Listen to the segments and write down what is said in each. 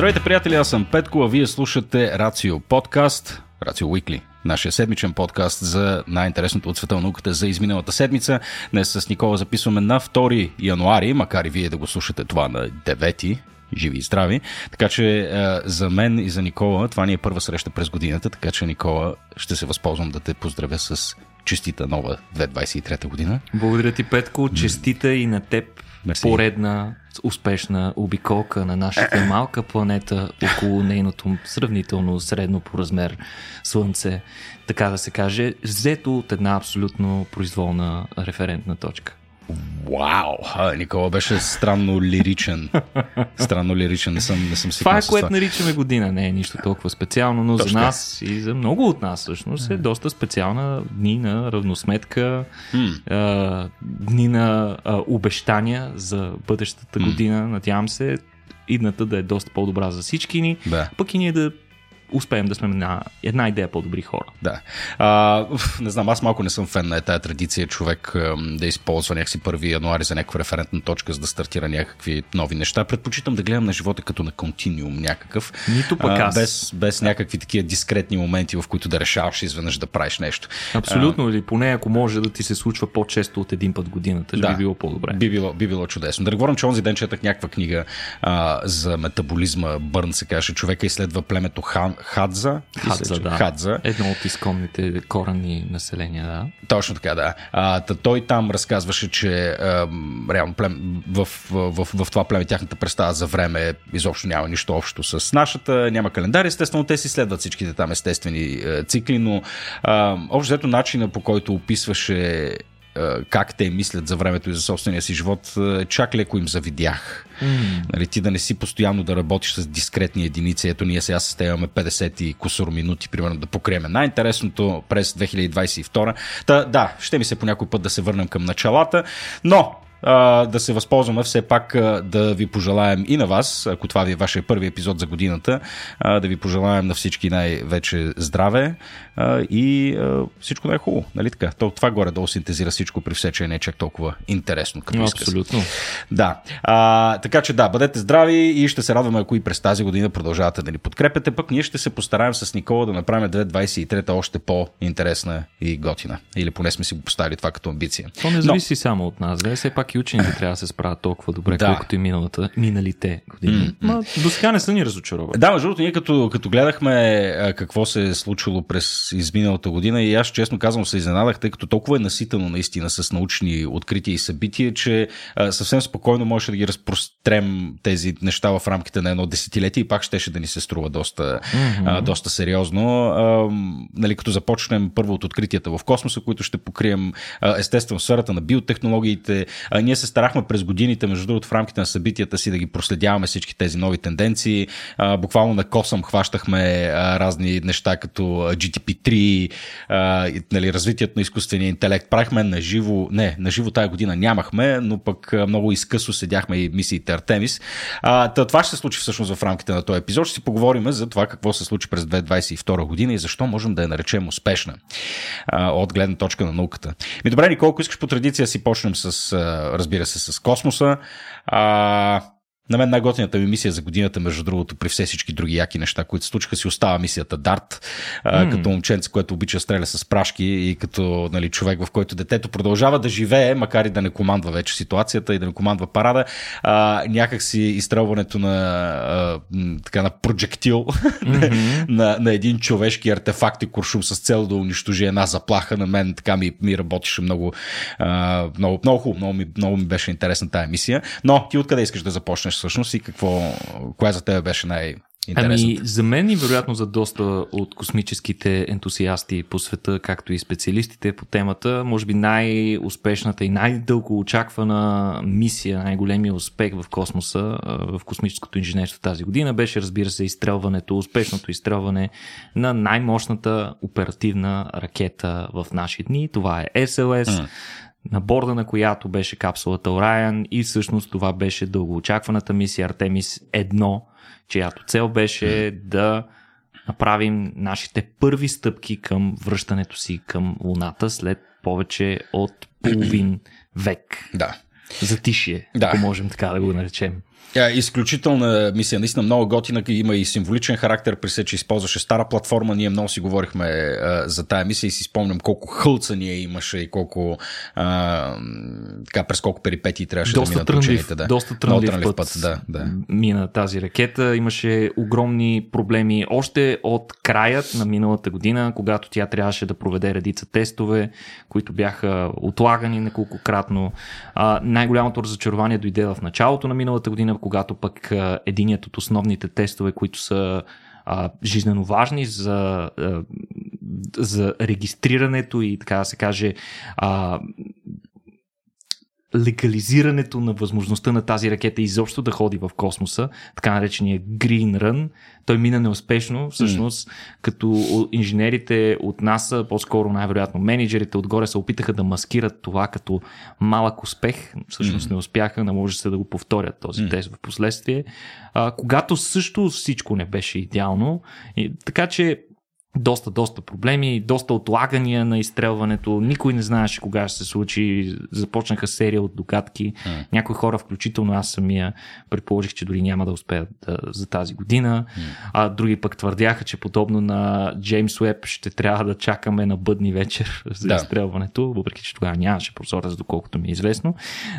Здравейте, приятели, аз съм Петко, а вие слушате Рацио подкаст, Рацио Уикли, нашия седмичен подкаст за най-интересното от света на науката за изминалата седмица. Днес с Никола записваме на 2 януари, макар и вие да го слушате това на 9 живи и здрави. Така че е, за мен и за Никола това ни е първа среща през годината, така че Никола ще се възползвам да те поздравя с честита нова 2023 година. Благодаря ти, Петко. Честита и на теб Мерси. поредна успешна обиколка на нашата малка планета около нейното сравнително средно по размер Слънце, така да се каже, взето от една абсолютно произволна референтна точка. Вау! А, Никола беше странно лиричен. Странно лиричен, не съм, не съм Това е което наричаме година, не е нищо толкова специално, но Точно. за нас и за много от нас всъщност е доста специална дни на равносметка, а, дни на а, обещания за бъдещата година, надявам се идната да е доста по-добра за всички ни, Да. пък и ние да успеем да сме на една идея по-добри хора. Да. А, не знам, аз малко не съм фен на тая традиция човек да използва някакси 1 януари за някаква референтна точка, за да стартира някакви нови неща. Предпочитам да гледам на живота като на континуум някакъв. Нито пък аз. Без, без някакви такива дискретни моменти, в които да решаваш изведнъж да правиш нещо. Абсолютно, или поне ако може да ти се случва по-често от един път годината, Да. би било по-добре. Би било, би било чудесно. Да говорим, че онзи ден четах някаква книга а, за метаболизма. Бърн се каже, човека изследва племето Хан, Хадза. Хадза, да. Хадза. Едно от изконните корени населения, да. Точно така, да. А, та той там разказваше, че а, реално плем, в, в, в, в това племе тяхната представа за време изобщо няма нищо общо с нашата, няма календар. Естествено, те си следват всичките там естествени е, цикли, но а, общо взето начина по който описваше как те мислят за времето и за собствения си живот, чак леко им завидях. Mm. Нали, ти да не си постоянно да работиш с дискретни единици. Ето ние сега се имаме 50 и кусор минути, примерно да покриеме. Най-интересното през 2022. Та, да, ще ми се по някой път да се върнем към началата, но а, да се възползваме все пак а, да ви пожелаем и на вас, ако това ви е вашия първи епизод за годината, а, да ви пожелаем на всички най-вече здраве а, и а, всичко най-хубаво. Нали така? То, това горе-долу синтезира всичко при все, че не е чак толкова интересно като изказ. Абсолютно. Да. А, така че да, бъдете здрави и ще се радваме, ако и през тази година продължавате да ни подкрепяте. Пък ние ще се постараем с Никола да направим 2023 още по-интересна и готина. Или поне сме си го поставили това като амбиция. То не зависи само от нас. Да, все пак и учените трябва да се справят толкова добре, Да. колкото и миналата, миналите години. Ма, до сега не са ни разочаровали. Да, между другото, ние като, като гледахме какво се е случило през изминалата година и аз честно казвам се изненадах, тъй като толкова е наситено наистина с научни открития и събития, че а, съвсем спокойно можеше да ги разпрострем тези неща в рамките на едно десетилетие и пак щеше да ни се струва доста, mm-hmm. а, доста сериозно. А, нали, като започнем първо от откритията в космоса, които ще покрием естествено в сферата на биотехнологиите. А, ние се старахме през годините, между другото, в рамките на събитията си да ги проследяваме всички тези нови тенденции. А, буквално на косъм хващахме а, разни неща като а, GTP3, а, нали, развитието на изкуствения интелект. Правихме на живо, не, на живо тая година нямахме, но пък много изкъсо седяхме и мисиите Артемис. А, това ще се случи всъщност в рамките на този епизод. Ще си поговорим за това какво се случи през 2022 година и защо можем да я наречем успешна а, от гледна точка на науката. Ми добре, Николко, искаш по традиция си почнем с, разбира се, с космоса. А, на мен най-готината ми мисия за годината, между другото, при все всички други яки неща, които се случиха, си остава мисията Дарт, mm. като момченце, което обича стреля с прашки и като нали, човек, в който детето продължава да живее, макар и да не командва вече ситуацията и да не командва парада. А, някак си изстрелването на, а, така, на проджектил mm-hmm. на, на един човешки артефакт и куршум с цел да унищожи една заплаха на мен, така ми, ми работеше много, а, много, много хубаво, много ми, много ми беше интересна тая мисия. Но ти откъде искаш да започнеш всъщност и какво, коя за тебе беше най-. Ами, за мен и вероятно за доста от космическите ентусиасти по света, както и специалистите по темата, може би най-успешната и най-дълго очаквана мисия, най-големия успех в космоса, в космическото инженерство тази година беше, разбира се, изстрелването, успешното изстрелване на най-мощната оперативна ракета в наши дни. Това е SLS. Mm. На борда на която беше капсулата Orion и всъщност това беше дългоочакваната мисия Артемис 1, чиято цел беше да направим нашите първи стъпки към връщането си към Луната след повече от половин век. Да. Затишие, Да. ако можем така да го наречем. Yeah, изключителна мисия, наистина много готина, има и символичен характер, при се, че използваше стара платформа, ние много си говорихме а, за тая мисия и си спомням колко хълца ние имаше и колко а, така, през колко перипетии трябваше доста да минат трънлив, учените. Да. Доста трънлив, трънлив път, път, да, да. мина тази ракета. Имаше огромни проблеми още от краят на миналата година, когато тя трябваше да проведе редица тестове, които бяха отлагани неколкократно. А, най-голямото разочарование дойде в началото на миналата година, когато пък единият от основните тестове, които са а, жизненно важни за, а, за регистрирането и така да се каже а, легализирането на възможността на тази ракета изобщо да ходи в космоса, така наречения Green Run, той мина неуспешно, всъщност, mm. като инженерите от НАСА, по-скоро най-вероятно менеджерите отгоре се опитаха да маскират това като малък успех, всъщност mm. не успяха, не може се да го повторят този mm. тест в последствие, а, когато също всичко не беше идеално, и, така че доста, доста проблеми, доста отлагания на изстрелването. Никой не знаеше кога ще се случи. Започнаха серия от догадки. Mm. Някои хора, включително аз самия, предположих, че дори няма да успеят да, за тази година. Mm. А други пък твърдяха, че подобно на Джеймс Уеб ще трябва да чакаме на бъдни вечер за да. изстрелването, въпреки че тогава нямаше прозорец, доколкото ми е известно.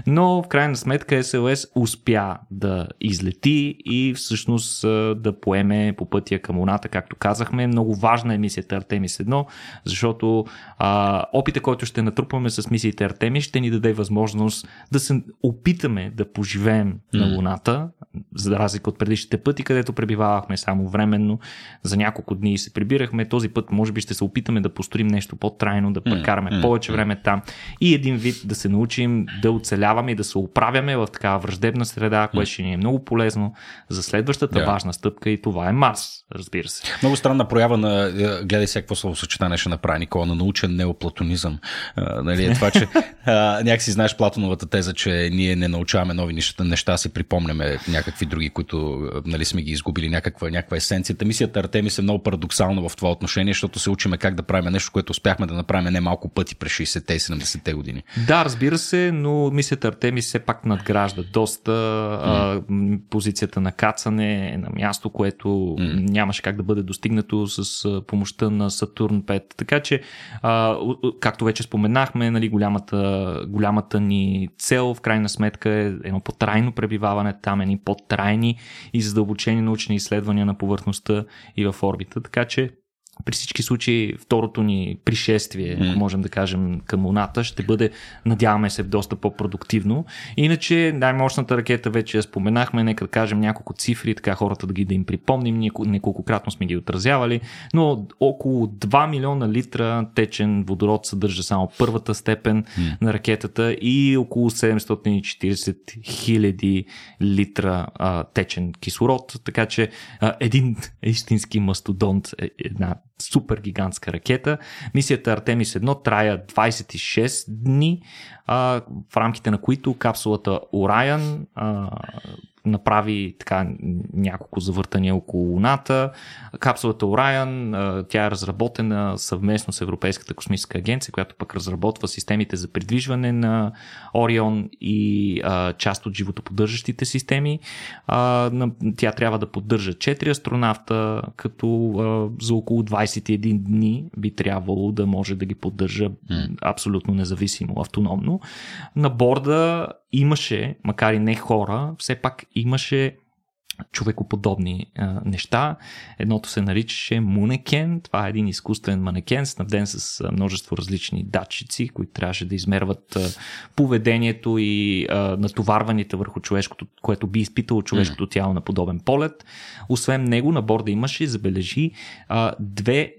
Но в крайна сметка СЛС успя да излети и всъщност да поеме по пътя към Луната, както казахме. Много важно важна е мисията Артемис 1, защото а, опита, който ще натрупваме с мисиите Артемис, ще ни даде възможност да се опитаме да поживеем mm. на Луната, за разлика от предишните пъти, където пребивавахме само временно, за няколко дни се прибирахме. Този път, може би, ще се опитаме да построим нещо по-трайно, да прекараме mm. повече време там и един вид да се научим да оцеляваме и да се оправяме в такава враждебна среда, което ще ни е много полезно за следващата yeah. важна стъпка и това е Марс, разбира се. Много странна проява на гледай сега какво словосъчетание ще направи Никола на научен неоплатонизъм. А, нали, е това, че а, някакси знаеш Платоновата теза, че ние не научаваме нови неща, неща си припомняме някакви други, които нали, сме ги изгубили, някаква, някаква есенция. Мисията Артемис е много парадоксална в това отношение, защото се учиме как да правим нещо, което успяхме да направим не малко пъти през 60-те и 70-те години. Да, разбира се, но мисията Артемис все пак надгражда доста mm. а, позицията на кацане е на място, което mm. нямаше как да бъде достигнато с помощта на Сатурн 5. Така че, а, както вече споменахме, нали, голямата, голямата ни цел в крайна сметка е едно по-трайно пребиваване там, едни по-трайни и задълбочени научни изследвания на повърхността и в орбита. Така че при всички случаи второто ни пришествие, mm. можем да кажем, към Луната ще бъде, надяваме се, доста по-продуктивно. Иначе най-мощната ракета вече я споменахме, нека да кажем няколко цифри, така хората да ги да им припомним, неколкократно сме ги отразявали, но около 2 милиона литра течен водород съдържа само първата степен mm. на ракетата и около 740 хиляди литра а, течен кислород, така че а, един истински мастодонт, е една супер гигантска ракета. Мисията Артемис 1 трая 26 дни, а, в рамките на които капсулата Orion а, направи така няколко завъртания около Луната. Капсулата Orion, тя е разработена съвместно с Европейската космическа агенция, която пък разработва системите за придвижване на Орион и а, част от животоподдържащите системи. А, тя трябва да поддържа 4 астронавта, като а, за около 21 дни би трябвало да може да ги поддържа абсолютно независимо, автономно. На борда имаше, макар и не хора, все пак имаше човекоподобни а, неща. Едното се наричаше Мунекен. Това е един изкуствен манекен, снабден с множество различни датчици, които трябваше да измерват а, поведението и а, натоварваните върху човешкото, което би изпитало човешкото тяло на подобен полет. Освен него на борда имаше, забележи, а, две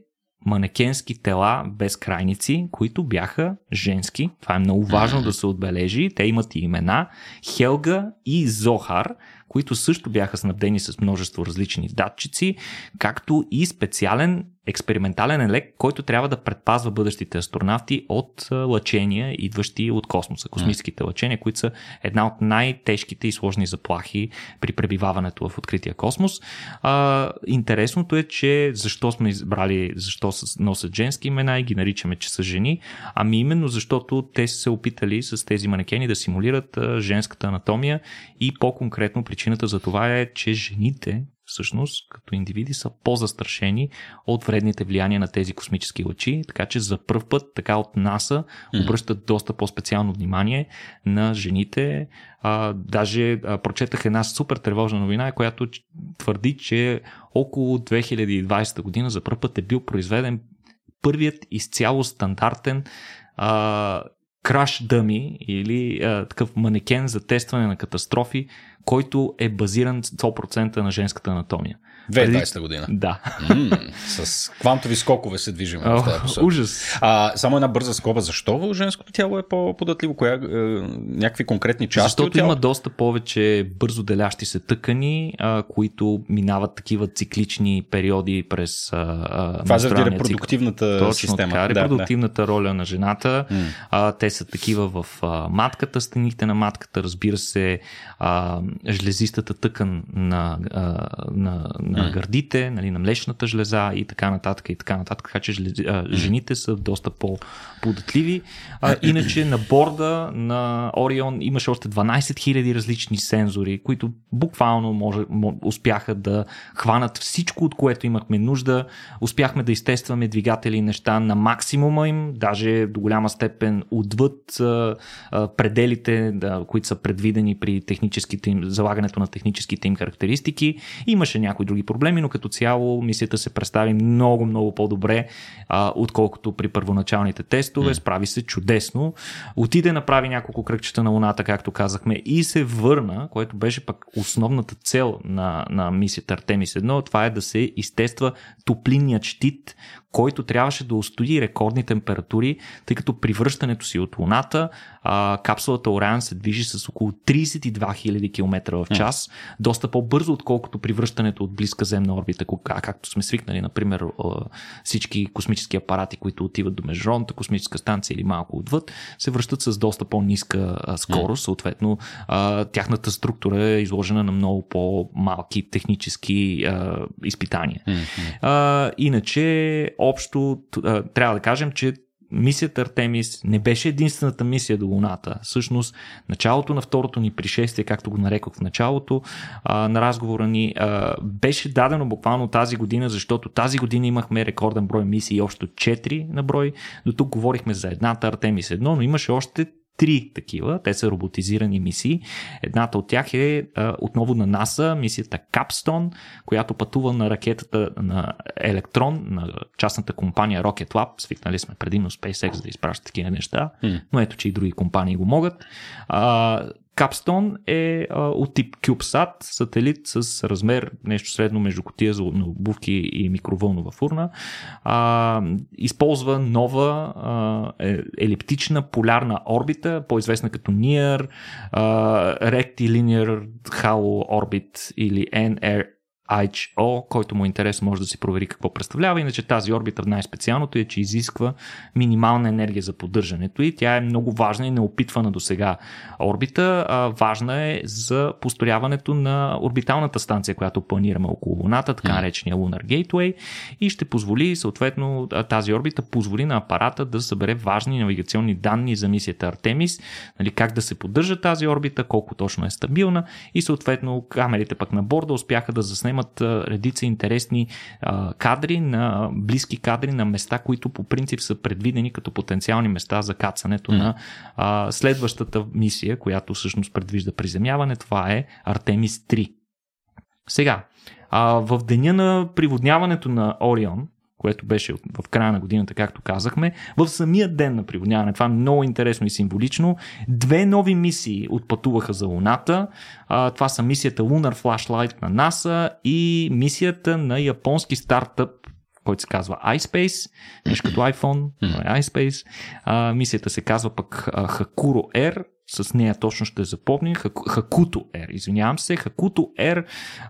манекенски тела без крайници, които бяха женски. Това е много важно да се отбележи. Те имат и имена Хелга и Зохар, които също бяха снабдени с множество различни датчици, както и специален експериментален елект, който трябва да предпазва бъдещите астронавти от лъчения, идващи от космоса, космическите лъчения, които са една от най-тежките и сложни заплахи при пребиваването в открития космос. А, интересното е, че защо сме избрали, защо носят женски имена и ги наричаме, че са жени, ами именно защото те са се опитали с тези манекени да симулират женската анатомия и по-конкретно причината за това е, че жените всъщност като индивиди са по-застрашени от вредните влияния на тези космически лъчи, така че за първ път така от НАСА обръщат доста по-специално внимание на жените. А, даже а, прочетах една супер тревожна новина, която твърди, че около 2020 година за първ път е бил произведен първият изцяло стандартен а, краш дъми или а, такъв манекен за тестване на катастрофи, който е базиран 100% на женската анатомия. 2020 година. Да. Mm, с квантови скокове се движим в тази посока. Ужас. А, само една бърза скоба. Защо женското тяло е по-податливо? Коя, е, някакви конкретни части Защото от тяло? има доста повече бързо делящи се тъкани, а, които минават такива циклични периоди през а, Това заради репродуктивната Точно система. Така, репродуктивната да, да. роля на жената. А, те са такива в а, матката, стените на матката, разбира се, а, жлезистата тъкан на, а, на, на гърдите, нали, на млечната жлеза и така нататък и така нататък. Така че жлез, жените са доста по-податливи. А, иначе на борда на Орион имаше още 12 000 различни сензори, които буквално може, успяха да хванат всичко, от което имахме нужда. Успяхме да изтестваме двигатели и неща на максимума им, даже до голяма степен отвъд а, а, пределите, да, които са предвидени при техническите им, залагането на техническите им характеристики. Имаше някои други проблеми, но като цяло мисията се представи много, много по-добре, а, отколкото при първоначалните тестове. Mm. Справи се чудесно. Отиде, направи няколко кръгчета на Луната, както казахме, и се върна, което беше пък основната цел на, на мисията Артемис 1. Това е да се изтества топлинният щит, който трябваше да устои рекордни температури, тъй като при връщането си от Луната а, капсулата Ориан се движи с около 32 000 км в час, mm. доста по-бързо, отколкото при връщането от близка земна орбита, както сме свикнали, например, всички космически апарати, които отиват до Международната космическа станция или малко отвъд, се връщат с доста по-ниска скорост, mm. съответно а, тяхната структура е изложена на много по-малки технически а, изпитания. Mm-hmm. А, иначе, общо, трябва да кажем, че мисията Артемис не беше единствената мисия до Луната. Всъщност, началото на второто ни пришествие, както го нарекох в началото а, на разговора ни, а, беше дадено буквално тази година, защото тази година имахме рекорден брой мисии, общо 4 на брой. До тук говорихме за едната Артемис 1, но имаше още три такива. Те са роботизирани мисии. Едната от тях е а, отново на НАСА, мисията Capstone, която пътува на ракетата на Електрон, на частната компания Rocket Lab. Свикнали сме предимно SpaceX да изпраща такива неща, но ето, че и други компании го могат. А, Capstone е а, от тип CubeSat, сателит с размер нещо средно между котия за обувки и микровълнова фурна. А, използва нова а, е, елиптична полярна орбита, по-известна като NEAR, а, Rectilinear Halo Orbit или NR IHO, който му е интерес може да си провери какво представлява. Иначе тази орбита най-специалното е, че изисква минимална енергия за поддържането и тя е много важна и неопитвана до сега орбита. А, важна е за построяването на орбиталната станция, която планираме около Луната, така наречения Lunar Gateway и ще позволи съответно тази орбита позволи на апарата да събере важни навигационни данни за мисията Артемис, нали, как да се поддържа тази орбита, колко точно е стабилна и съответно камерите пък на борда успяха да заснемат имат редица интересни кадри, на близки кадри на места, които по принцип са предвидени като потенциални места за кацането mm. на а, следващата мисия, която всъщност предвижда приземяване. Това е Артемис 3. Сега, а, в деня на приводняването на Орион, което беше в края на годината, както казахме. В самия ден на приводняване, това е много интересно и символично, две нови мисии отпътуваха за Луната. Това са мисията Lunar Flashlight на НАСА и мисията на японски стартъп който се казва iSpace, нещо като iPhone, но е iSpace. А, мисията се казва пък Hakuro Air с нея точно ще запомним. Хакуто Ер, извинявам се. Хакуто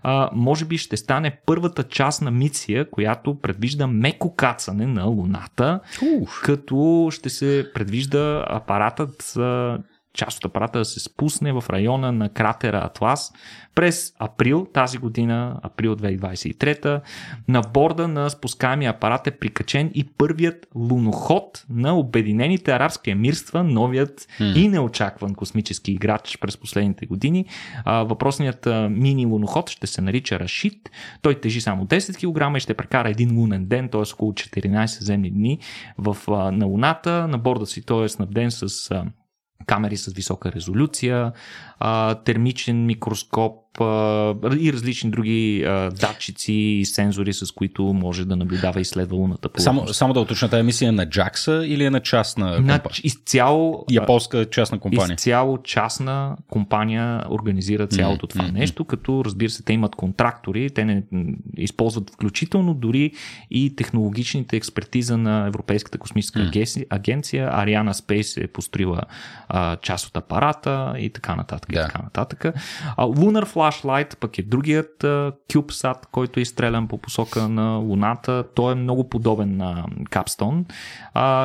а, може би ще стане първата част на мисия, която предвижда меко кацане на Луната, Уф. като ще се предвижда апаратът за част от апарата да се спусне в района на кратера Атлас през април тази година, април 2023, на борда на спускаемия апарат е прикачен и първият луноход на Обединените арабски емирства, новият hmm. и неочакван космически играч през последните години. въпросният мини луноход ще се нарича Рашид. Той тежи само 10 кг и ще прекара един лунен ден, т.е. около 14 земни дни в, на Луната. На борда си той е снабден с камери с висока резолюция, термичен микроскоп, и различни други а, датчици и сензори, с които може да наблюдава и следва луната. Само, само да уточня, тази емисия е на JAXA или е на частна компания? На, изцяло, Японска частна компания. Изцяло частна компания организира цялото mm-hmm. това mm-hmm. нещо, като разбира се, те имат контрактори, те не използват включително дори и технологичните експертиза на Европейската космическа mm-hmm. агенция. Ariana Space е построила а, част от апарата и така нататък. Да. И така нататък. А, Lunar Flight Flashlight пък е другият CubeSat, който е изстрелян по посока на Луната. Той е много подобен на Capstone.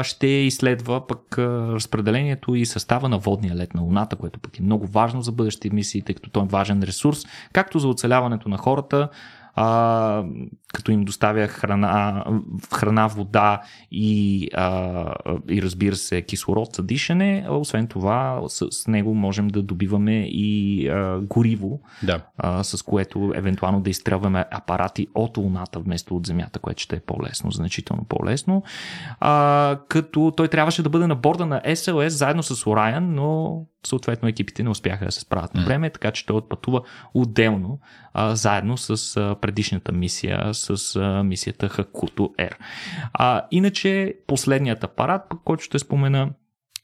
Ще изследва пък разпределението и състава на водния лед на Луната, което пък е много важно за бъдещите мисии, тъй като той е важен ресурс, както за оцеляването на хората, а, като им доставя храна, храна вода и, а, и разбира се кислород за дишане. Освен това, с, с него можем да добиваме и а, гориво, да. а, с което евентуално да изстрелваме апарати от Луната вместо от Земята, което ще е по-лесно, значително по-лесно. А, като той трябваше да бъде на борда на SLS заедно с Orion, но съответно екипите не успяха да се справят на време, така че той отпътува отделно, а, заедно с а, предишната мисия, с а, мисията Hakuto Air. А, иначе последният апарат, който ще спомена,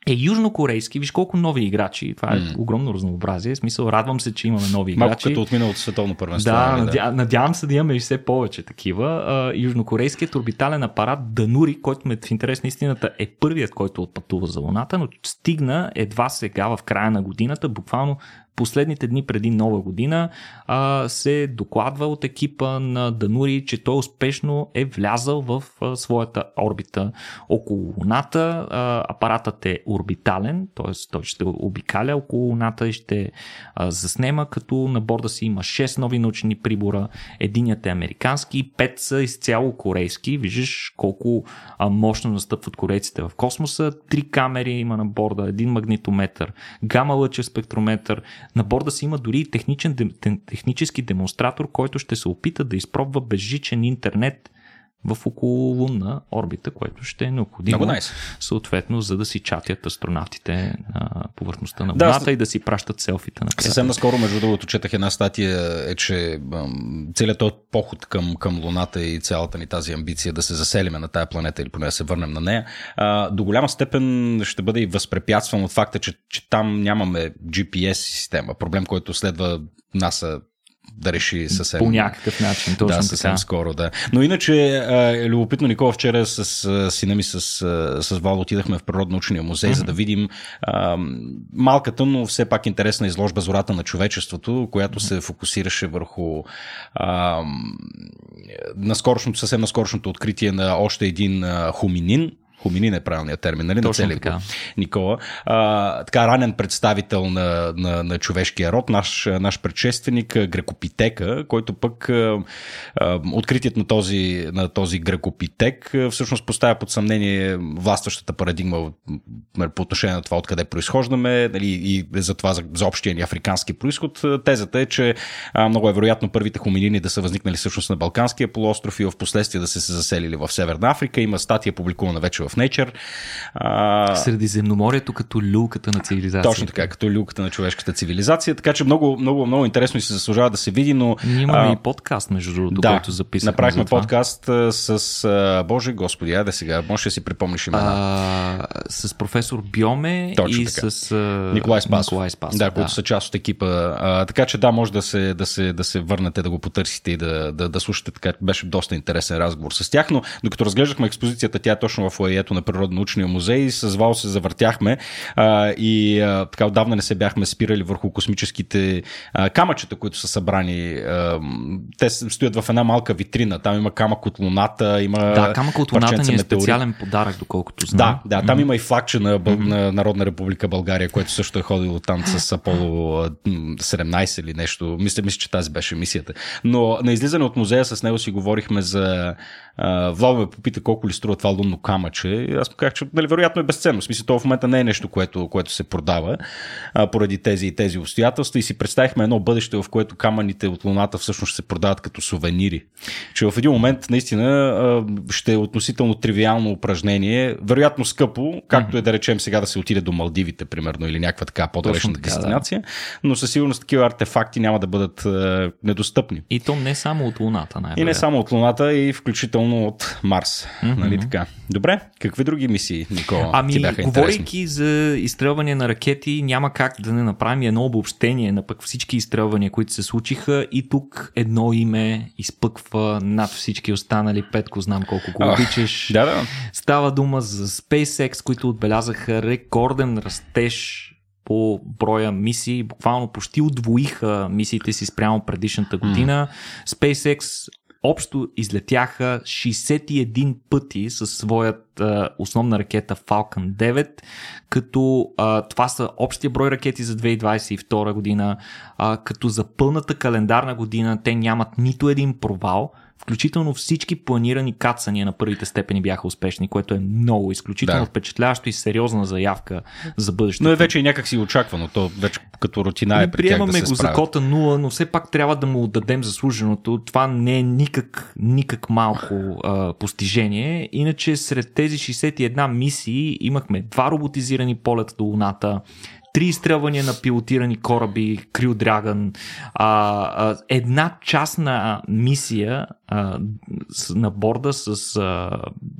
е южнокорейски. Виж колко нови играчи. Това е mm. огромно разнообразие. В смисъл, радвам се, че имаме нови играчи. Малко като от миналото световно първенство. Да, нали, надя... надявам се да имаме и все повече такива. А, южнокорейският орбитален апарат Данури, който ме в интерес на истината е първият, който отпътува за Луната, но стигна едва сега в края на годината, буквално последните дни преди нова година а, се докладва от екипа на Данури, че той успешно е влязал в а, своята орбита около Луната. А, апаратът е орбитален, т.е. той ще обикаля около Луната и ще а, заснема, като на борда си има 6 нови научни прибора. Единият е американски, 5 са изцяло корейски. Виждаш колко а, мощно настъпват корейците в космоса. Три камери има на борда, един магнитометър, гама лъчев спектрометър, на борда си има дори и технически демонстратор, който ще се опита да изпробва безжичен интернет в окололунна орбита, което ще е необходимо, Много nice. съответно, за да си чатят астронавтите на повърхността на Луната да, и да си пращат селфита на приятели. Съвсем наскоро, между другото, четах една статия, е, че целият този поход към, към Луната и цялата ни тази амбиция да се заселиме на тая планета или поне да се върнем на нея, а, до голяма степен ще бъде и възпрепятстван от факта, че, че там нямаме GPS система. Проблем, който следва НАСА да реши съвсем. По някакъв начин, точно да, съвсем така. скоро, да. Но иначе е любопитно, Никола, вчера с сина ми, с, с Вал отидахме в Природно-научния музей, mm-hmm. за да видим а, малката, но все пак интересна изложба Зората на човечеството, която mm-hmm. се фокусираше върху а, наскорошното, съвсем наскорошното откритие на още един а, хуминин, хуминин е правилният термин, нали? Точно на така. Никола. А, така ранен представител на, на, на човешкия род, наш, наш предшественик Грекопитека, който пък а, а, откритият на този, на този Грекопитек всъщност поставя под съмнение властващата парадигма по отношение на това откъде произхождаме нали, и за това за, за общия ни африкански происход. Тезата е, че а, много е вероятно първите хуминини да са възникнали всъщност на Балканския полуостров и в последствие да се, се заселили в Северна Африка. Има статия публикувана вече в Nature. А... Средиземноморието като люлката на цивилизацията. Точно така, като люлката на човешката цивилизация. Така че много, много, много интересно и се заслужава да се види, но... Ние имаме а... и подкаст, между другото, да, който записахме. Направихме подкаст с... А, Боже, Господи, айде сега, може да си припомниш имена. А, с професор Биоме Точно и така. с а... Николай Спасов. Николай Спасов да, да, които са част от екипа. А, така че да, може да се, да, се, да се върнете, да го потърсите и да, да, да слушате. Така беше доста интересен разговор с тях, но докато разглеждахме експозицията, тя е точно в фоайето на Природно-научния музей и с Вал се завъртяхме а, и а, така отдавна не се бяхме спирали върху космическите а, камъчета, които са събрани. А, те стоят в една малка витрина. Там има камък от Луната, има. Да, камък от Луната ни е специален подарък, доколкото знам. Да, да, там mm-hmm. има и флагче на, mm-hmm. на Народна република България, което също е ходило там с Аполо 17 или нещо. Мисля, мисля, че тази беше мисията. Но на излизане от музея с него си говорихме за Владо ме попита колко ли струва това лунно камъче. И аз му казах, че нали, вероятно е безценно. В смисъл, това в момента не е нещо, което, което се продава а, поради тези и тези обстоятелства. И си представихме едно бъдеще, в което камъните от Луната всъщност ще се продават като сувенири. Че в един момент наистина а, ще е относително тривиално упражнение, вероятно скъпо, както е да речем сега да се отиде до Малдивите, примерно, или някаква така по-далечна дестинация, да. но със сигурност такива артефакти няма да бъдат а, недостъпни. И то не само от Луната, най И не само от Луната, и включително включително от Марс. Mm-hmm. Нали така? Добре, какви други мисии, Никола, ами, ти бяха говорейки за изстрелване на ракети, няма как да не направим едно обобщение на пък всички изстрелвания, които се случиха и тук едно име изпъква над всички останали. Петко, знам колко го обичаш. Да, да. Става дума за SpaceX, които отбелязаха рекорден растеж по броя мисии, буквално почти удвоиха мисиите си спрямо предишната година. Mm. SpaceX общо излетяха 61 пъти със своят а, основна ракета Falcon 9, като а, това са общия брой ракети за 2022 година, а, като за пълната календарна година те нямат нито един провал – Включително всички планирани кацания на първите степени бяха успешни, което е много изключително да. впечатляващо и сериозна заявка за бъдещето. Но е вече и някак си очаквано, то вече като рутина е при Приемаме тях да го за кота 0, но все пак трябва да му отдадем заслуженото. Това не е никак, никак малко а, постижение. Иначе сред тези 61 мисии имахме два роботизирани полета до Луната, три изстрелвания на пилотирани кораби, а, а, една частна мисия а, на борда с, а,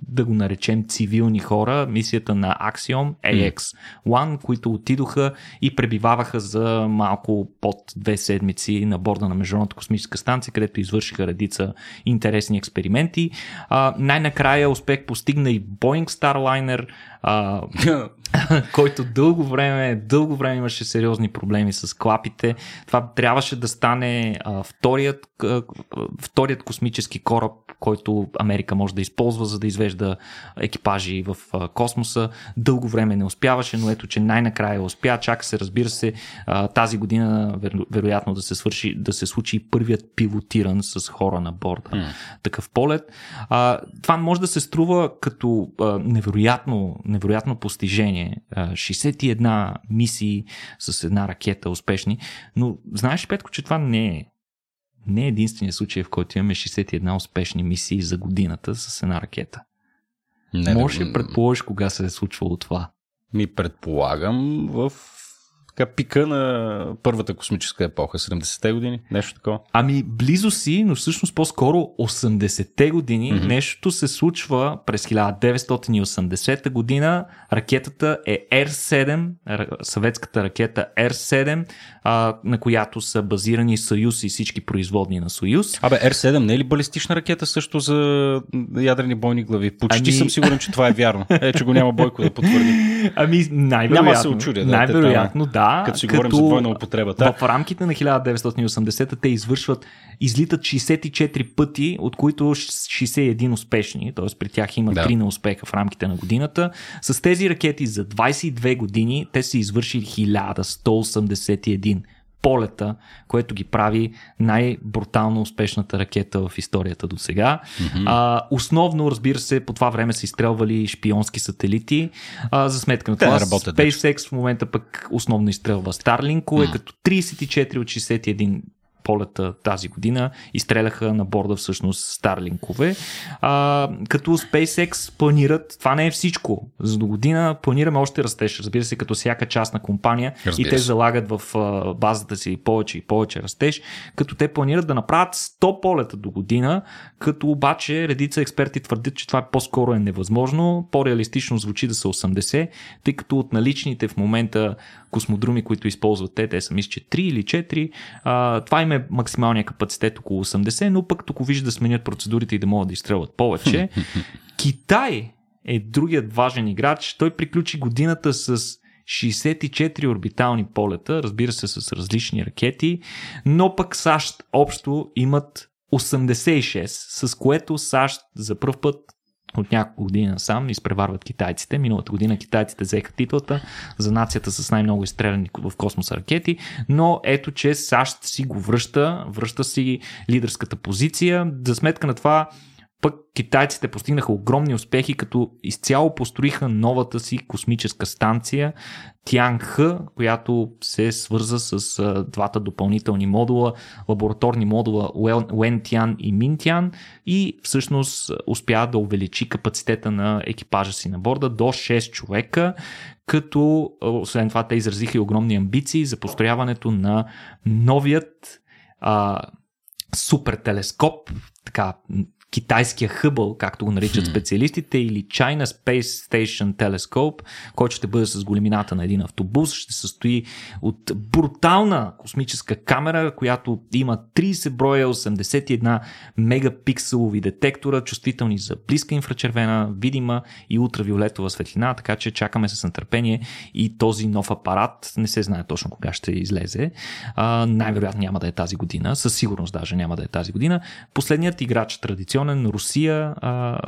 да го наречем, цивилни хора, мисията на Axiom AX-1, които отидоха и пребиваваха за малко под две седмици на борда на Международната космическа станция, където извършиха редица интересни експерименти. А, най-накрая успех постигна и Boeing Starliner, а, който дълго време, дълго време имаше сериозни проблеми с клапите. Това трябваше да стане а, вторият, а, вторият космически кораб, който Америка може да използва, за да извежда екипажи в а, космоса. Дълго време не успяваше, но ето, че най-накрая успя. Чака се, разбира се, а, тази година веро, вероятно да се, свърши, да се случи първият пилотиран с хора на борда. Mm. Такъв полет. А, това може да се струва като а, невероятно, невероятно постижение. 61 мисии с една ракета успешни, но знаеш, Петко, че това не е не е единствения случай, в който имаме 61 успешни мисии за годината с една ракета. Не, Може ли предположиш кога се е случвало това? Ми предполагам в така пика на първата космическа епоха, 70-те години, нещо такова. Ами близо си, но всъщност по-скоро 80-те години. Mm-hmm. Нещото се случва през 1980 година. Ракетата е R7, съветската ракета R7, а, на която са базирани Съюз и всички производни на Съюз. Абе, R7 не е ли балистична ракета също за ядрени бойни глави? Почти ами... съм сигурен, че това е вярно. Е, че го няма Бойко да потвърди. Ами, най-вероятно. Няма се очудя. Да, най-вероятно, да като си като говорим за двойна употреба. В рамките на 1980 те извършват, излитат 64 пъти, от които 61 успешни, т.е. при тях има да. 3 на успеха в рамките на годината. С тези ракети за 22 години те са извършили 1181 полета, което ги прави най-брутално успешната ракета в историята до сега. Mm-hmm. основно, разбира се, по това време са изстрелвали шпионски сателити. А, за сметка на това, SpaceX в момента пък основно изстрелва Starlink, mm. като 34 от 61 полета тази година изстреляха на борда всъщност Старлинкове. А, като SpaceX планират, това не е всичко. За до година планираме още растеж, разбира се, като всяка частна компания разбира и те залагат в а, базата си повече и повече растеж, като те планират да направят 100 полета до година, като обаче редица експерти твърдят, че това по-скоро е невъзможно. По-реалистично звучи да са 80, тъй като от наличните в момента космодруми, които използват те, те са мисля, че 3 или 4, а, това им е максималния капацитет около 80, но пък тук вижда да сменят процедурите и да могат да изстрелват повече. Китай е другият важен играч. Той приключи годината с 64 орбитални полета, разбира се с различни ракети, но пък САЩ общо имат 86, с което САЩ за първ път от няколко години насам изпреварват китайците. Миналата година китайците взеха титлата за нацията с най-много изстреляни в космоса ракети, но ето, че САЩ си го връща, връща си лидерската позиция. За сметка на това пък китайците постигнаха огромни успехи, като изцяло построиха новата си космическа станция Тянг, която се свърза с двата допълнителни модула, лабораторни модула Уентян и Минтян и всъщност успя да увеличи капацитета на екипажа си на борда до 6 човека, като освен това те изразиха и огромни амбиции за построяването на новият а, супер телескоп, така китайския хъбъл, както го наричат специалистите, или China Space Station Telescope, който ще бъде с големината на един автобус, ще се състои от брутална космическа камера, която има 30 броя 81 мегапикселови детектора, чувствителни за близка инфрачервена, видима и ултравиолетова светлина, така че чакаме с нетърпение и този нов апарат, не се знае точно кога ще излезе, най-вероятно няма да е тази година, със сигурност даже няма да е тази година. Последният играч традиционно традиционен Русия а,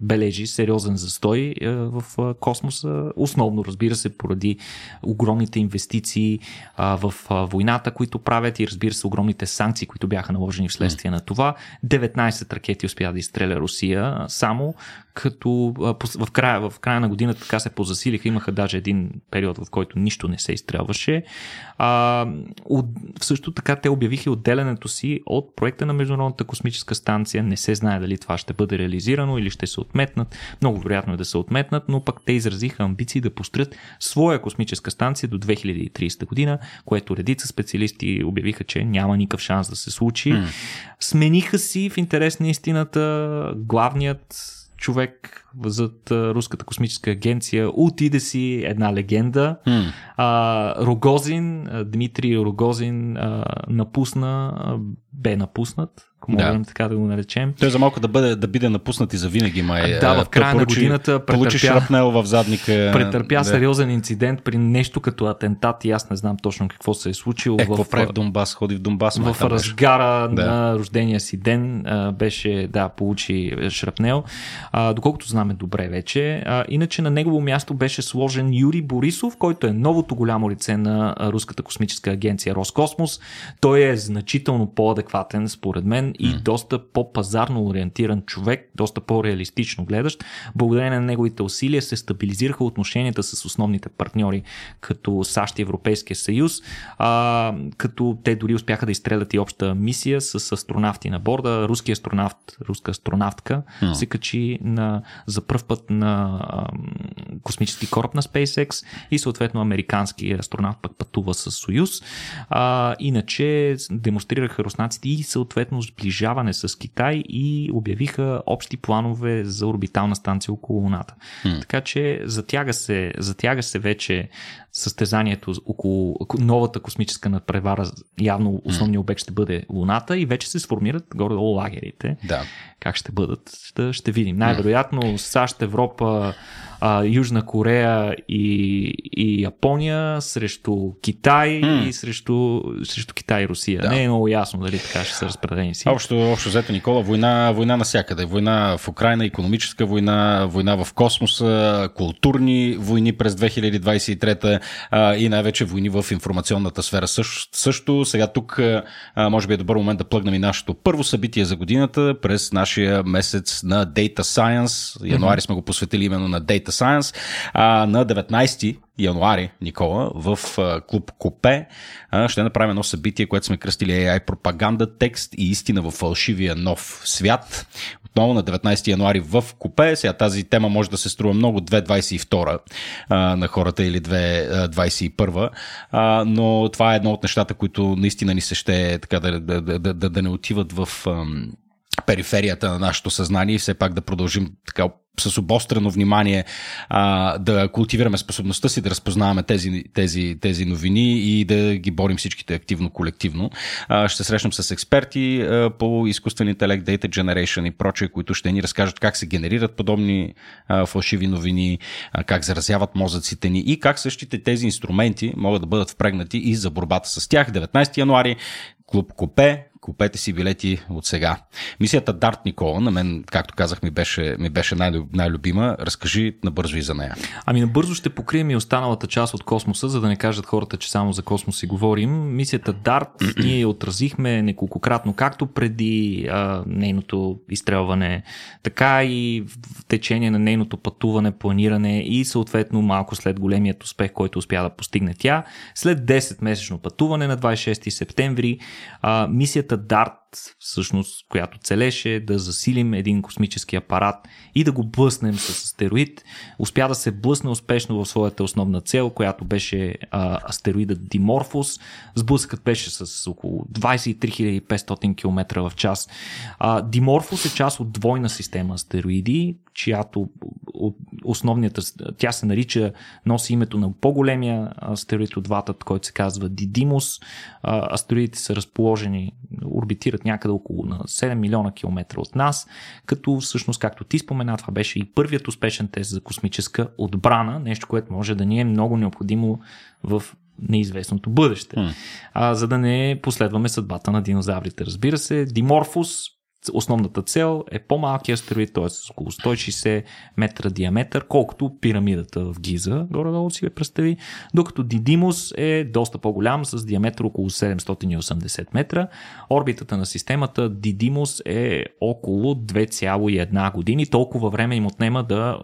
бележи сериозен застой а, в а, космоса, основно разбира се поради огромните инвестиции а, в а, войната, които правят и разбира се огромните санкции, които бяха наложени вследствие mm. на това. 19 ракети успя да изстреля Русия само, като а, в, края, в края на годината така се позасилиха, имаха даже един период, в който нищо не се изстрелваше. А, от, също така те обявиха отделянето си от проекта на Международната космическа станция. Не се знае дали това ще бъде реализирано или ще се отметнат. Много вероятно е да се отметнат, но пък те изразиха амбиции да построят своя космическа станция до 2030 година, което редица специалисти обявиха, че няма никакъв шанс да се случи. Mm. Смениха си в интерес на истината главният човек зад Руската космическа агенция. Отиде си една легенда. Mm. А, Рогозин, Дмитрий Рогозин а, напусна, бе напуснат ако да. можем така да го наречем. Той за малко да бъде, да биде напуснат и за винаги, май. Да, в края на годината претърпя, получи шрапнел в задника. Претърпя да. сериозен инцидент при нещо като атентат и аз не знам точно какво се е случило. Е, какво прави в Донбас? Ходи в Донбас. В разгара да. на рождения си ден беше, да, получи шрапнел. А, доколкото знаме добре вече. А, иначе на негово място беше сложен Юрий Борисов, който е новото голямо лице на Руската космическа агенция Роскосмос. Той е значително по-адекватен, според мен, и доста по-пазарно ориентиран човек, доста по-реалистично гледащ. Благодарение на неговите усилия се стабилизираха отношенията с основните партньори, като САЩ и Европейския съюз, а, като те дори успяха да изстрелят и обща мисия с астронавти на борда. Руски астронавт, руска астронавтка mm. се качи на, за първ път на а, космически кораб на SpaceX и съответно американски астронавт пък пътува с Союз. А, иначе демонстрираха руснаците и съответно сближаване с Китай и обявиха общи планове за орбитална станция около Луната. Mm. Така че затяга се, затяга се вече състезанието около новата космическа надпревара. Явно основният обект ще бъде Луната и вече се сформират горе-долу лагерите. Да. Как ще бъдат, ще, ще видим. Най-вероятно САЩ, Европа, а, Южна Корея и, и Япония срещу Китай mm. и срещу, срещу Китай и Русия. Да. Не е много ясно дали така ще са разпределени си. Общо, общо взето, Никола, война, война навсякъде. Война в Украина, економическа война, война в космоса, културни войни през 2023 а, и най-вече войни в информационната сфера. Също, също сега тук а, може би е добър момент да плъгнем и нашето първо събитие за годината през нашия месец на Data Science. Януари сме го посветили именно на Data Science. А, на 19 януари, Никола, в клуб Копе ще направим едно събитие, което сме кръстили AI пропаганда, текст и истина в фалшивия нов свят. Отново на 19 януари в Копе. Сега тази тема може да се струва много 2.22 а, на хората или 2.21, а, но това е едно от нещата, които наистина ни се ще така да, да, да, да, да не отиват в периферията на нашето съзнание и все пак да продължим така с обострено внимание а, да култивираме способността си да разпознаваме тези, тези, тези новини и да ги борим всичките активно, колективно. А, ще срещнем с експерти а, по изкуствен интелект, data generation и прочее, които ще ни разкажат как се генерират подобни а, фалшиви новини, а, как заразяват мозъците ни и как същите тези инструменти могат да бъдат впрегнати и за борбата с тях. 19 януари Клуб Копе Купете си билети от сега. Мисията Дарт Никола, на мен, както казах, ми беше, ми беше най- най-любима. Разкажи набързо и за нея. Ами набързо ще покрием и останалата част от космоса, за да не кажат хората, че само за космос си говорим. Мисията Дарт ние отразихме неколкократно, както преди а, нейното изстрелване, така и в течение на нейното пътуване, планиране и съответно малко след големият успех, който успя да постигне тя. След 10-месечно пътуване на 26 септември, а, мисията Дарт, всъщност, която целеше да засилим един космически апарат и да го блъснем с астероид, успя да се блъсне успешно в своята основна цел, която беше а, астероидът Диморфус. Сблъскът беше с около 23 500 км в час. А, Диморфус е част от двойна система астероиди, чиято основният, тя се нарича, носи името на по-големия астероид от двата, който се казва Дидимус. Астероидите са разположени, орбитират някъде около на 7 милиона километра от нас, като всъщност, както ти спомена, това беше и първият успешен тест за космическа отбрана, нещо, което може да ни е много необходимо в неизвестното бъдеще. Mm. А, за да не последваме съдбата на динозаврите. Разбира се, Диморфус, Основната цел е по-малкия астероид, т.е. с около 160 метра диаметър, колкото пирамидата в Гиза, горе-долу си я представи, докато Дидимус е доста по-голям с диаметър около 780 метра. Орбитата на системата Дидимус е около 2,1 години. Толкова време им отнема да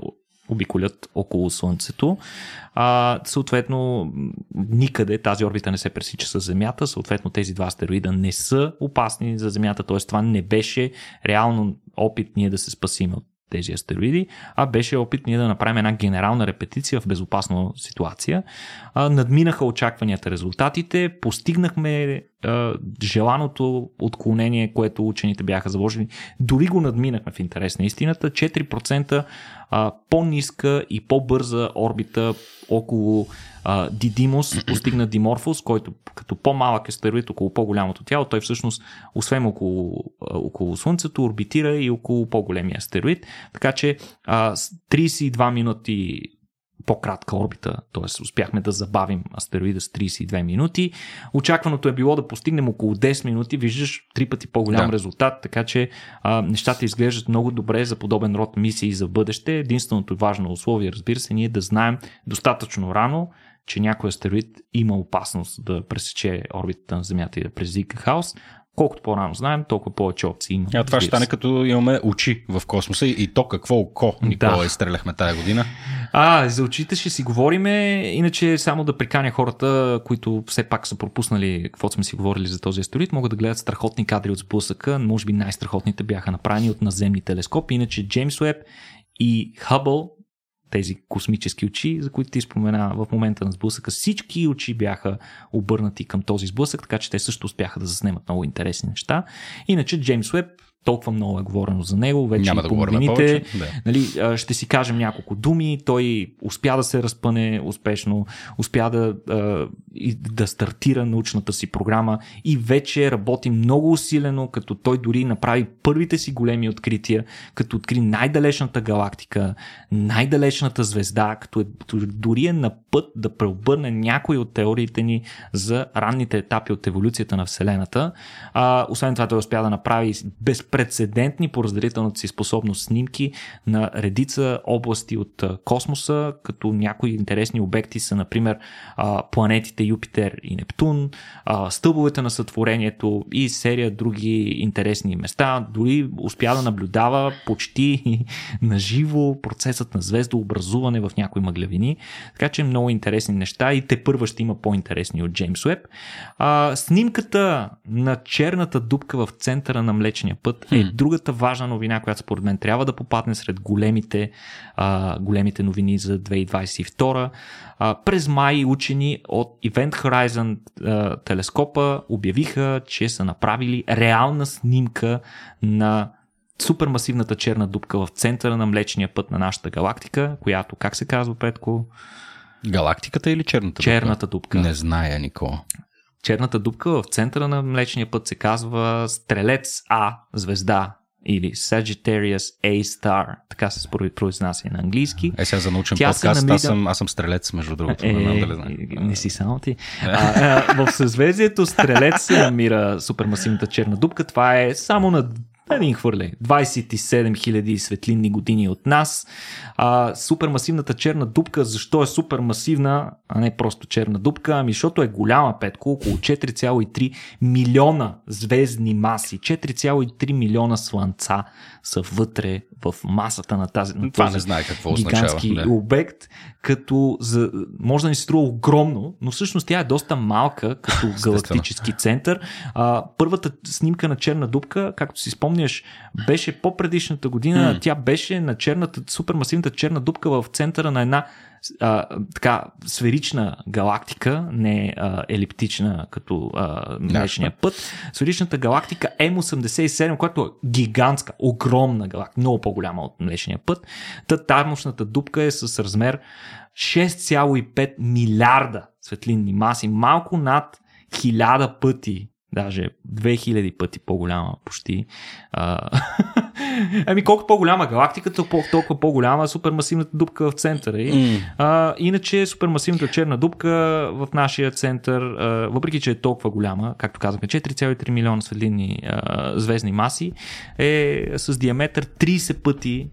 обиколят около Слънцето. А, съответно, никъде тази орбита не се пресича с Земята, съответно тези два астероида не са опасни за Земята, т.е. това не беше реално опит ние да се спасим от тези астероиди, а беше опит ние да направим една генерална репетиция в безопасна ситуация. А, надминаха очакванията резултатите, постигнахме а, желаното отклонение, което учените бяха заложили. Дори го надминахме в интерес на истината. 4% а, по-ниска и по-бърза орбита около а, Дидимус постигна Диморфос, който като по-малък астероид около по-голямото тяло, той всъщност, освен около, около Слънцето, орбитира и около по-големия астероид. Така че а, 32 минути по-кратка орбита, т.е. успяхме да забавим астероида с 32 минути. Очакваното е било да постигнем около 10 минути, виждаш три пъти по-голям да. резултат, така че а, нещата изглеждат много добре за подобен род мисии за бъдеще. Единственото важно условие, разбира се, ние да знаем достатъчно рано, че някой астероид има опасност да пресече орбитата на Земята и да предизвика хаос, Колкото по-рано знаем, толкова повече опции има. А това ще стане като имаме очи в космоса и то какво око, Никола, да. изстреляхме тая година. А, за очите ще си говориме, иначе само да приканя хората, които все пак са пропуснали какво сме си говорили за този астероид, могат да гледат страхотни кадри от сблъсъка, може би най-страхотните бяха направени от наземни телескопи, иначе Джеймс Уеб и Хъбъл тези космически очи, за които ти спомена в момента на сблъсъка. Всички очи бяха обърнати към този сблъсък, така че те също успяха да заснемат много интересни неща. Иначе Джеймс Уеб толкова много е говорено за него, вече Няма да по новините. Да. Нали, ще си кажем няколко думи. Той успя да се разпъне успешно, успя да, да стартира научната си програма и вече работи много усилено, като той дори направи първите си големи открития, като откри най-далечната галактика, най-далечната звезда, като е, дори е на път да преобърне някои от теориите ни за ранните етапи от еволюцията на Вселената. А, освен това той успя да направи без безпредседентни по разделителната си способност снимки на редица области от космоса, като някои интересни обекти са, например, планетите Юпитер и Нептун, стълбовете на сътворението и серия други интересни места. Дори успя да наблюдава почти наживо процесът на звездообразуване в някои мъглявини. Така че много интересни неща и те първа ще има по-интересни от Джеймс Уеб. А, снимката на черната дупка в центъра на Млечния път е другата важна новина, която според мен трябва да попадне сред големите, а, големите новини за 2022. А, през май учени от Event Horizon а, телескопа обявиха, че са направили реална снимка на супермасивната черна дупка в центъра на Млечния път на нашата галактика, която, как се казва, Петко? Галактиката или черната, Черната дупка. Не зная, Никола. Черната дупка в центъра на Млечния път се казва Стрелец А, звезда или Sagittarius A Star, така се произнася на английски. Е, сега за научен Тя подкаст, намира- аз, съм, аз съм стрелец, между другото. Е, не знам дали не си само ти. А, а, в съзвездието Стрелец се намира супермасивната черна дупка. Това е само на един хвърля. 27 000 светлинни години от нас. А, супермасивната черна дупка, защо е супермасивна, а не просто черна дупка? Ами защото е голяма петко, около 4,3 милиона звездни маси. 4,3 милиона слънца са вътре в масата на тази. На Това този не знае какво гигантски означава. Да. обект, като за, може да ни се струва огромно, но всъщност тя е доста малка като галактически център. А, първата снимка на черна дупка, както си спомняш, беше по-предишната година. М. Тя беше на черната, супермасивната черна дупка в центъра на една а, така сферична галактика, не а, елиптична като а, Млечния път. Сферичната галактика М87, която е гигантска, огромна галактика, много по-голяма от Млечния път. Та тамошната дупка е с размер 6,5 милиарда светлинни маси, малко над 1000 пъти даже 2000 пъти по-голяма почти. А, ами колко по-голяма галактиката, толкова по-голяма супермасивната дупка в центъра. И, а, иначе супермасивната черна дупка в нашия център, а, въпреки че е толкова голяма, както казахме, 4,3 милиона светлинни а, звездни маси, е с диаметър 30 пъти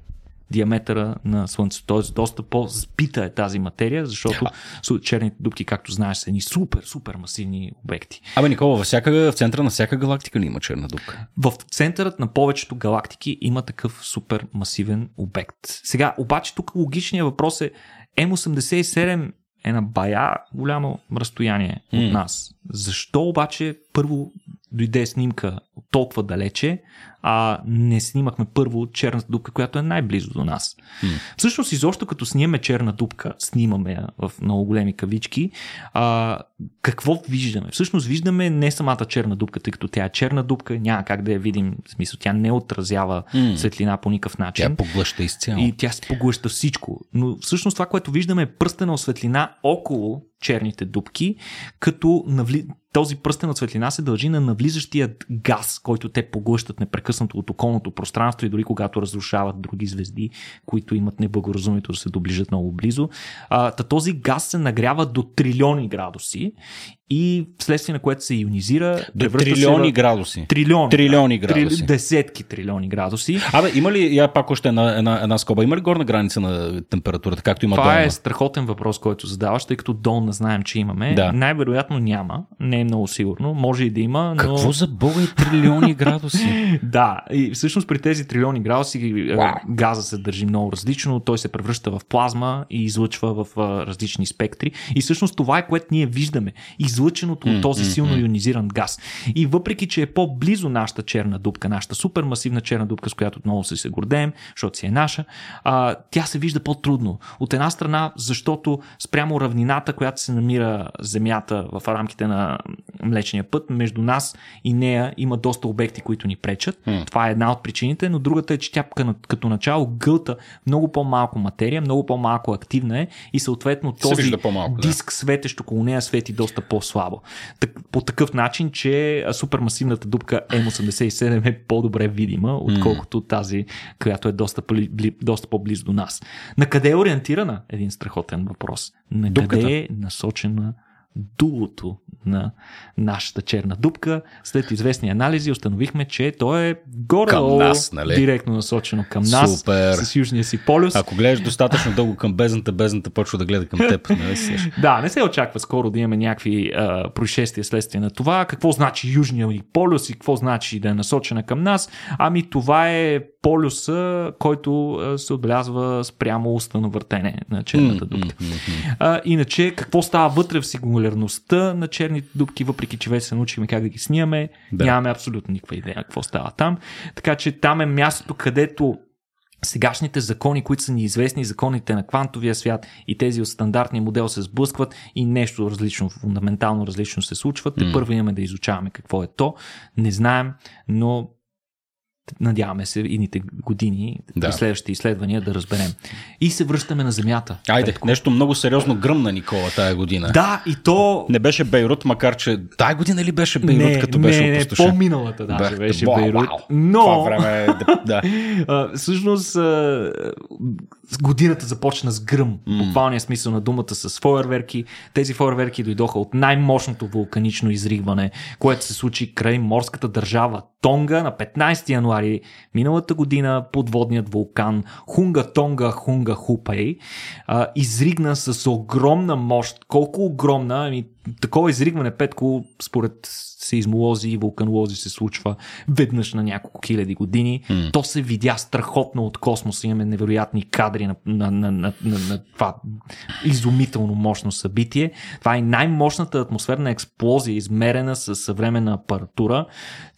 диаметъра на Слънцето. Тоест, доста по-спита е тази материя, защото су- черните дупки, както знаеш, са едни супер, супер масивни обекти. Абе, Никола, във всяка, в центъра на всяка галактика ли има черна дупка? В центърът на повечето галактики има такъв супер масивен обект. Сега, обаче тук логичният въпрос е М87 е на бая голямо разстояние от нас. Защо обаче първо дойде снимка толкова далече, а не снимахме първо черната дупка, която е най-близо до нас? М. Всъщност, изобщо като снимаме черна дупка, снимаме в много големи кавички, а, какво виждаме? Всъщност виждаме не самата черна дупка, тъй като тя е черна дупка, няма как да я видим, в смисъл тя не отразява М. светлина по никакъв Тя начин. поглъща изцяло. И тя се поглъща всичко. Но всъщност това, което виждаме е пръстена светлина около черните дупки, като навли... този пръстен от светлина се дължи на навлизащият газ, който те поглъщат непрекъснато от околното пространство и дори когато разрушават други звезди, които имат неблагоразумието да се доближат много близо. А, та този газ се нагрява до трилиони градуси и вследствие на което се ионизира. До трилиони в- градуси. Трилиони. Трилиони да. градуси. Десетки трилиони градуси. Абе, има ли, я пак още една, една, една скоба, има ли горна граница на температурата, както има Това долна? е страхотен въпрос, който задаваш, тъй като долна знаем, че имаме. Да. Най-вероятно няма, не е много сигурно, може и да има, но... Какво за бога е трилиони градуси? Да, и всъщност при тези трилиони градуси е, Вау. газа се държи много различно, той се превръща в плазма и излъчва в различни спектри. И всъщност това е което ние виждаме, излъченото от този силно ионизиран газ. И въпреки, че е по-близо нашата черна дупка, нашата супермасивна черна дупка, с която много се се гордеем, защото си е наша, а, тя се вижда по-трудно. От една страна, защото спрямо равнината, която се намира Земята в рамките на Млечния път, между нас и нея има доста обекти, които ни пречат. М. Това е една от причините, но другата е, че тя като- начало гълта много по-малко материя, много по-малко активна е и съответно този по-малко, да. диск светещ около нея свети доста по-слабо. Так, по такъв начин, че супермасивната дупка М87 е по-добре видима, отколкото тази, която е доста, доста по-близо до нас. На къде е ориентирана? Един страхотен въпрос. На къде е насочена дулото на нашата черна дупка. След известни анализи установихме, че то е горе Към нас, нали? директно насочено към нас Супер. с южния си полюс. Ако гледаш достатъчно дълго към бездната, бездната почва да гледа към теб. Нали? Да, не се очаква скоро да имаме някакви а, происшествия следствие на това. Какво значи южния ни полюс и какво значи да е насочена към нас? Ами това е полюса, който се отбелязва спрямо уста на въртене на черната дупка. А, иначе, какво става вътре в сингулярността на черните дупки, въпреки че вече се научихме как да ги снимаме, Да. нямаме абсолютно никаква идея какво става там. Така че там е мястото, където сегашните закони, които са ни известни, законите на квантовия свят и тези от стандартния модел се сблъскват и нещо различно, фундаментално различно се случва. Те първо имаме да изучаваме какво е то. Не знаем, но надяваме се идните години Да. и следващите изследвания да разберем. И се връщаме на Земята. Айде, нещо много сериозно гръмна Никола тая година. Да, и то... Не беше Бейрут, макар че тая година ли беше Бейрут, като беше не, не, по-миналата даже Бах, беше Бейрут. вау. Но... Това време е... да- да. А, всъщност а, годината започна с гръм, в буквалния смисъл на думата с фойерверки. Тези фойерверки дойдоха от най-мощното вулканично изригване, което се случи край морската държава Тонга на 15 януари миналата година подводният вулкан Хунга Тонга Хунга Хупей изригна с огромна мощ. Колко огромна? Ами, такова изригване, Петко, според сейзмолози и вулканолози се случва веднъж на няколко хиляди години. Mm. То се видя страхотно от космоса. Имаме невероятни кадри на, на, на, на, на, на това изумително мощно събитие. Това е най-мощната атмосферна експлозия, измерена с съвременна апаратура.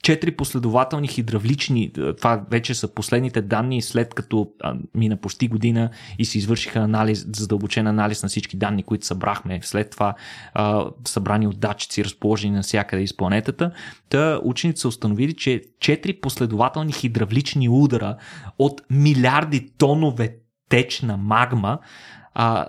Четири последователни хидравлични, това вече са последните данни, след като а, мина почти година и се извършиха анализ, задълбочен анализ на всички данни, които събрахме след това, а, събрани от датчици, разположени навсякъде из планетата. Та учените са установили, че четири последователни хидравлични удара от милиарди тонове течна магма а,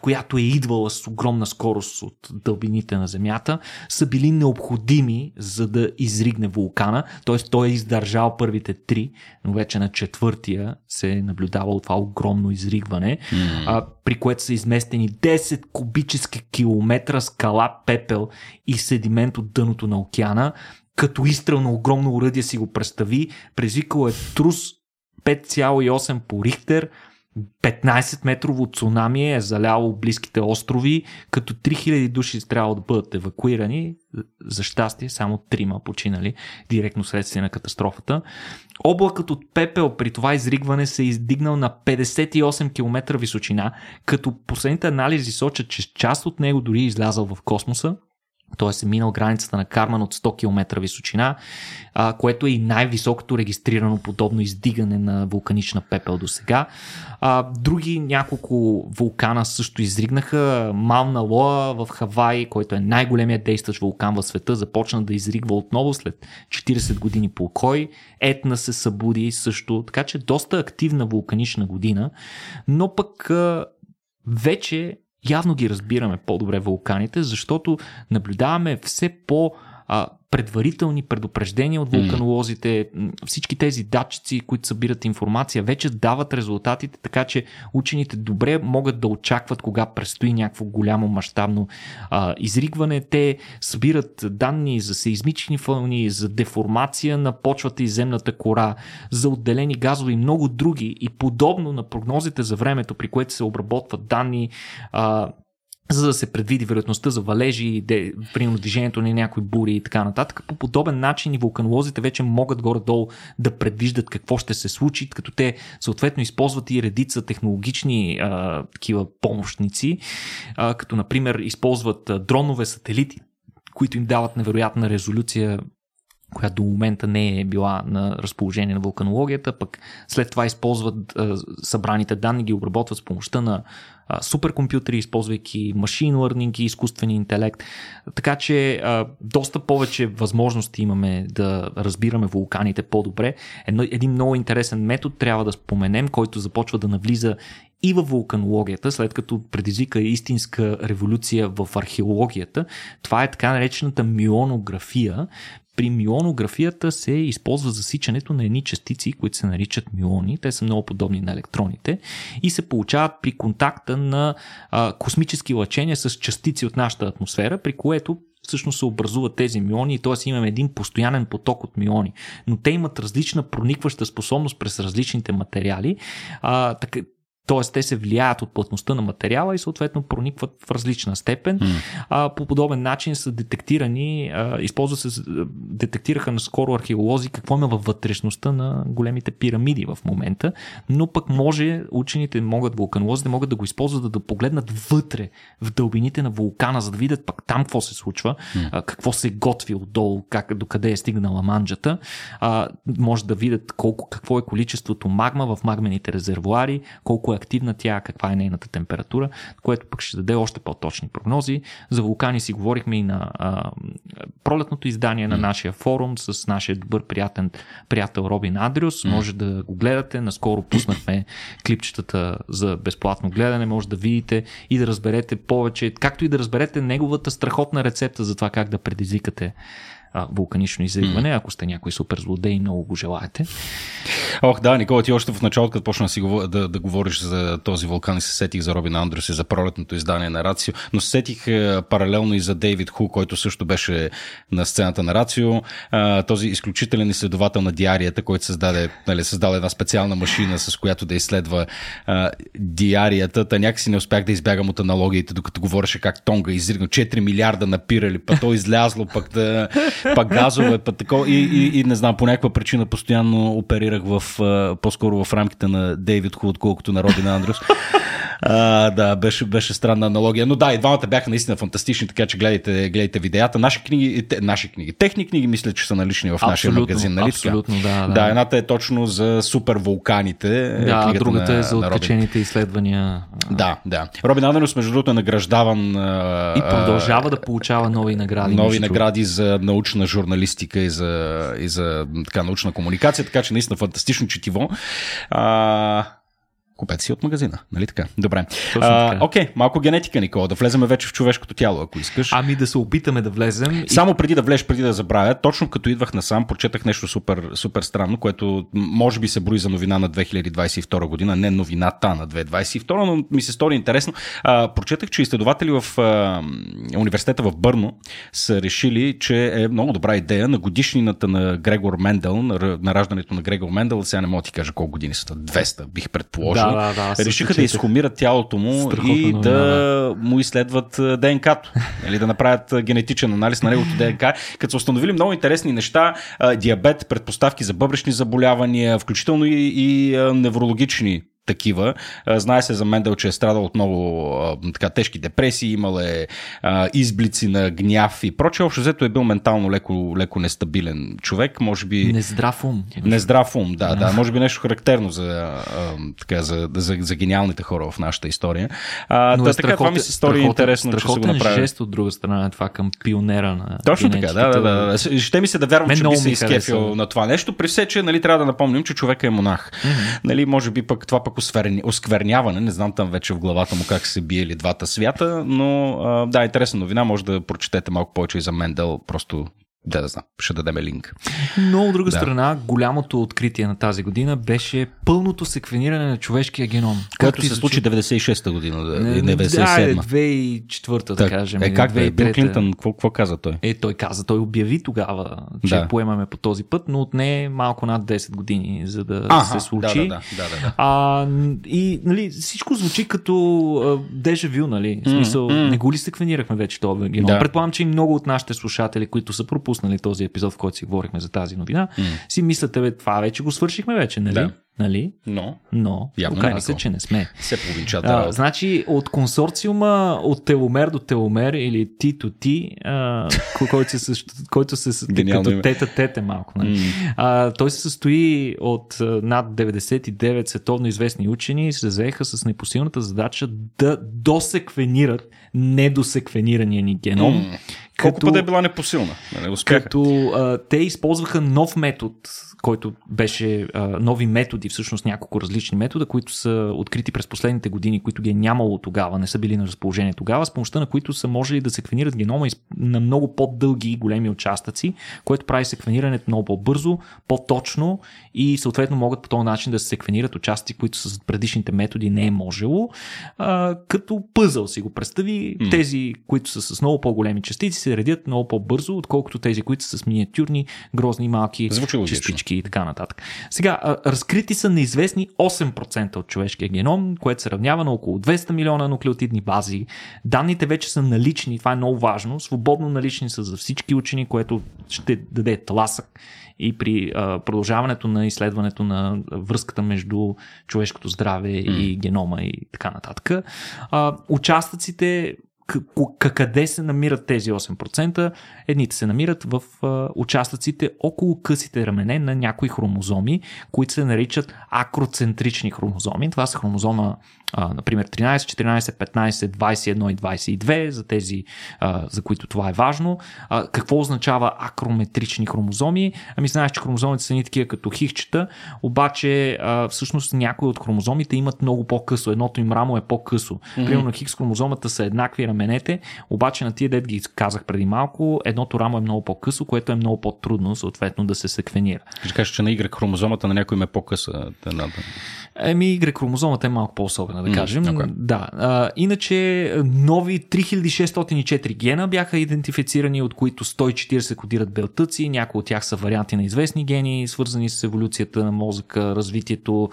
която е идвала с огромна скорост от дълбините на Земята, са били необходими за да изригне вулкана. Т.е. той е издържал първите три, но вече на четвъртия се е наблюдавало това огромно изригване, mm. а, при което са изместени 10 кубически километра скала, пепел и седимент от дъното на океана. Като изстрелно огромно уръдие си го представи, предизвикало е трус 5,8 по Рихтер, 15 метрово цунами е заляло близките острови, като 3000 души трябва да бъдат евакуирани. За щастие, само трима починали директно следствие на катастрофата. Облакът от пепел при това изригване се е издигнал на 58 км височина, като последните анализи сочат, че част от него дори е излязъл в космоса т.е. е минал границата на Карман от 100 км височина, а, което е и най-високото регистрирано подобно издигане на вулканична пепел до сега. А, други няколко вулкана също изригнаха. Мауна Лоа в Хавай, който е най-големият действащ вулкан в света, започна да изригва отново след 40 години по кой. Етна се събуди също, така че доста активна вулканична година, но пък а, вече явно ги разбираме по-добре вулканите, защото наблюдаваме все по- предварителни предупреждения от вулканолозите, всички тези датчици, които събират информация, вече дават резултатите, така че учените добре могат да очакват кога предстои някакво голямо мащабно а, изригване. Те събират данни за сейзмични фълни, за деформация на почвата и земната кора, за отделени газове и много други. И подобно на прогнозите за времето, при което се обработват данни, а, за да се предвиди вероятността за валежи, де, примерно движението на някои бури и така нататък. По подобен начин и вулканолозите вече могат горе-долу да предвиждат какво ще се случи, като те съответно използват и редица технологични а, такива помощници, а, като например използват дронове, сателити, които им дават невероятна резолюция която до момента не е била на разположение на вулканологията, пък след това използват а, събраните данни, ги обработват с помощта на суперкомпютри, използвайки машин learning и изкуствен интелект. Така че доста повече възможности имаме да разбираме вулканите по-добре. Едно, един много интересен метод трябва да споменем, който започва да навлиза и в вулканологията, след като предизвика истинска революция в археологията. Това е така наречената мионография. При мионографията се използва засичането на едни частици, които се наричат миони. Те са много подобни на електроните и се получават при контакта на а, космически лъчения с частици от нашата атмосфера, при което всъщност се образуват тези миони, т.е. имаме един постоянен поток от миони, но те имат различна проникваща способност през различните материали. А, така, т.е. те се влияят от плътността на материала и съответно проникват в различна степен. Mm. А, по подобен начин са детектирани, а, използва се, детектираха наскоро археолози какво има във вътрешността на големите пирамиди в момента, но пък може, учените могат, вулканолозите могат да го използват да, да погледнат вътре, в дълбините на вулкана, за да видят пак там какво се случва, mm. а, какво се готви отдолу, как, докъде е стигнала манджата. А, може да видят колко, какво е количеството магма в магмените резервуари, колко е активна тя, каква е нейната температура, което пък ще даде още по-точни прогнози. За вулкани си говорихме и на а, пролетното издание на нашия форум с нашия добър приятен, приятел Робин Андрюс. Може да го гледате. Наскоро пуснахме клипчетата за безплатно гледане. Може да видите и да разберете повече, както и да разберете неговата страхотна рецепта за това как да предизвикате а, вулканично изригване, mm. ако сте някой супер злодей много го желаете. Ох, да, Никола, ти още в началото, като почна да, си, да, да говориш за този вулкан и се сетих за Робин Андрюс и за пролетното издание на Рацио, но се сетих е, паралелно и за Дейвид Ху, който също беше на сцената на Рацио, този изключителен изследовател на диарията, който създаде, нали, създаде една специална машина, с която да изследва а, диарията. Та някакси не успях да избягам от аналогиите, докато говореше как Тонга изригна 4 милиарда напирали, па то излязло пък да пак газове, пък тако. И, и, и, не знам, по някаква причина постоянно оперирах в, по-скоро в рамките на Дейвид Ху, отколкото на Робин Андрюс. А, да, беше, беше странна аналогия. Но да, и двамата бяха наистина фантастични, така че гледайте, гледайте видеята. Наши книги, те, наши книги, техни книги, мисля, че са налични в абсолютно, нашия магазин. Нали? Абсолютно, да, да. Да, едната е точно за супер вулканите. Да, другата на, е за откачените изследвания. Да, да. Робин Андрюс, между другото, е награждаван. И продължава да получава нови награди. Нови награди за научна журналистика и за, и за така, научна комуникация, така че наистина фантастично четиво. А, Купете си от магазина, нали така? Добре. Окей, okay, малко генетика, Никола, да влеземе вече в човешкото тяло, ако искаш. Ами да се опитаме да влезем. Само преди да влезеш, преди да забравя, точно като идвах насам, прочетах нещо супер, супер странно, което може би се брои за новина на 2022 година, не новината на 2022, но ми се стори интересно. А, прочетах, че изследователи в а, университета в Бърно са решили, че е много добра идея на годишнината на Грегор Мендел, на, на раждането на Грегор Мендел, сега не мога да ти кажа колко години са, 200 бих предположил. Да, да, да, решиха да изхумират тялото му Страхотно и да, да. му изследват ДНК-то. Или да направят генетичен анализ на неговото ДНК, като са установили много интересни неща, диабет, предпоставки за бъбречни заболявания, включително и, и неврологични такива. Знае се за Мендел, че е страдал от много така, тежки депресии, имал е изблици на гняв и прочее. Общо взето е бил ментално леко, леко нестабилен човек. Може би... Нездрав ум. Нездрав ум, да, да. Може би нещо характерно за, така, за, за, за гениалните хора в нашата история. А, Но е така, това ми се стори интересно, че са го направили. жест от друга страна това към пионера на Точно така, да, да, да. Ще ми се да вярвам, Мен че би се изкефил на това нещо. При все, че нали, трябва да напомним, че човека е монах. Mm-hmm. Нали, може би пък това пък оскверняване, не знам там вече в главата му как се биели двата свята, но да, интересна новина, може да прочетете малко повече и за Мендел, просто да, да знам, ще дадем линк. Но от друга да. страна, голямото откритие на тази година беше пълното секвениране на човешкия геном. Което се случи 96-та година, не, 97 Да, 2004-та, да кажем. Е, как бе? Бил Клинтън, какво, какво каза той? Е, той каза, той обяви тогава, че да. поемаме по този път, но отне малко над 10 години, за да Аха, се случи. Да, да, да, да, да. А, и нали, всичко звучи като дежавю, нали? В смисъл, mm, mm. не го ли секвенирахме вече този геном? Да. Предполагам, че и много от нашите слушатели, които са пропуснали пропуснали този епизод, в който си говорихме за тази новина, mm. си мислите, бе, това вече го свършихме вече, нали? Да. Нали? Но. Но. Оказва се, че не сме. Се половинчата. А, значи, от консорциума от теломер до теломер или to T, а, който се, който се като тета-тете малко. Нали? Mm. А, той се състои от над 99 световно известни учени и се заеха с непосилната задача да досеквенират недосеквенирания ни геном. Mm. Колко като, пъти е била непосилна? Нали, като а, те използваха нов метод, който беше а, нови методи, всъщност няколко различни метода, които са открити през последните години, които ги е нямало тогава, не са били на разположение тогава, с помощта на които са можели да секвенират генома на много по-дълги и големи участъци, което прави секвенирането много по-бързо, по-точно и съответно могат по този начин да се секвенират участъци, които с предишните методи не е можело. А, като пъзъл си го представи, mm. тези, които са с много по-големи частици, се редят много по-бързо, отколкото тези, които са с миниатюрни, грозни, малки частички и така нататък. Сега, разкрити са неизвестни 8% от човешкия геном, което се равнява на около 200 милиона нуклеотидни бази. Данните вече са налични, това е много важно, свободно налични са за всички учени, което ще даде тласък и при а, продължаването на изследването на връзката между човешкото здраве mm. и генома и така нататък. А, участъците къде се намират тези 8%? Едните се намират в участъците около късите рамене на някои хромозоми, които се наричат акроцентрични хромозоми. Това са хромозома а, например 13, 14, 15, 21 и 22, за тези, а, за които това е важно. А, какво означава акрометрични хромозоми? Ами знаеш, че хромозомите са ни такива като хихчета, обаче а, всъщност някои от хромозомите имат много по-късо. Едното им рамо е по-късо. Mm-hmm. Примерно хикс хромозомата са еднакви раменете, обаче на тия дет ги казах преди малко, едното рамо е много по-късо, което е много по-трудно съответно да се секвенира. Ще кажеш, че на Y хромозомата на някой е по-къса. Еми, Y хромозомата е малко по-особена, да кажем. Mm, okay. Да. А, иначе, нови 3604 гена бяха идентифицирани, от които 140 кодират белтъци. Някои от тях са варианти на известни гени, свързани с еволюцията на мозъка, развитието,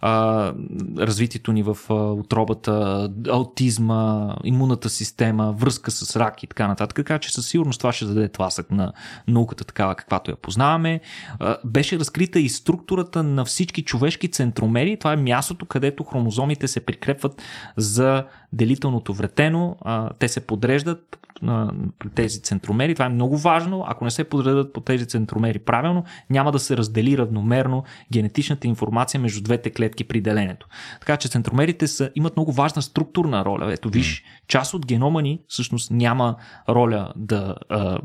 а, развитието ни в отробата, аутизма, имунната система, връзка с рак и така нататък. Така че със сигурност това ще даде тласък на науката такава, каквато я познаваме. А, беше разкрита и структурата на всички човешки центромери това е мястото, където хромозомите се прикрепват за делителното вретено. Те се подреждат на тези центромери. Това е много важно. Ако не се подредат по тези центромери правилно, няма да се раздели равномерно генетичната информация между двете клетки при делението. Така че центромерите са, имат много важна структурна роля. Ето виж, част от генома ни всъщност няма роля да а,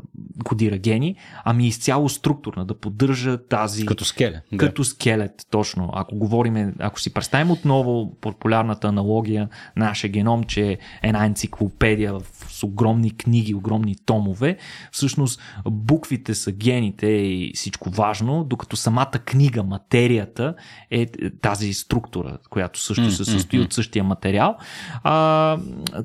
кодира гени, ами изцяло структурна, да поддържа тази... Като скелет. Като да. скелет, точно. Ако говорим, ако си представим отново популярната аналогия на нашия геном, че е една енциклопедия с огромни книги, огромни томове. Всъщност буквите са гените и всичко важно, докато самата книга, материята е тази структура, която също се състои от същия материал. А,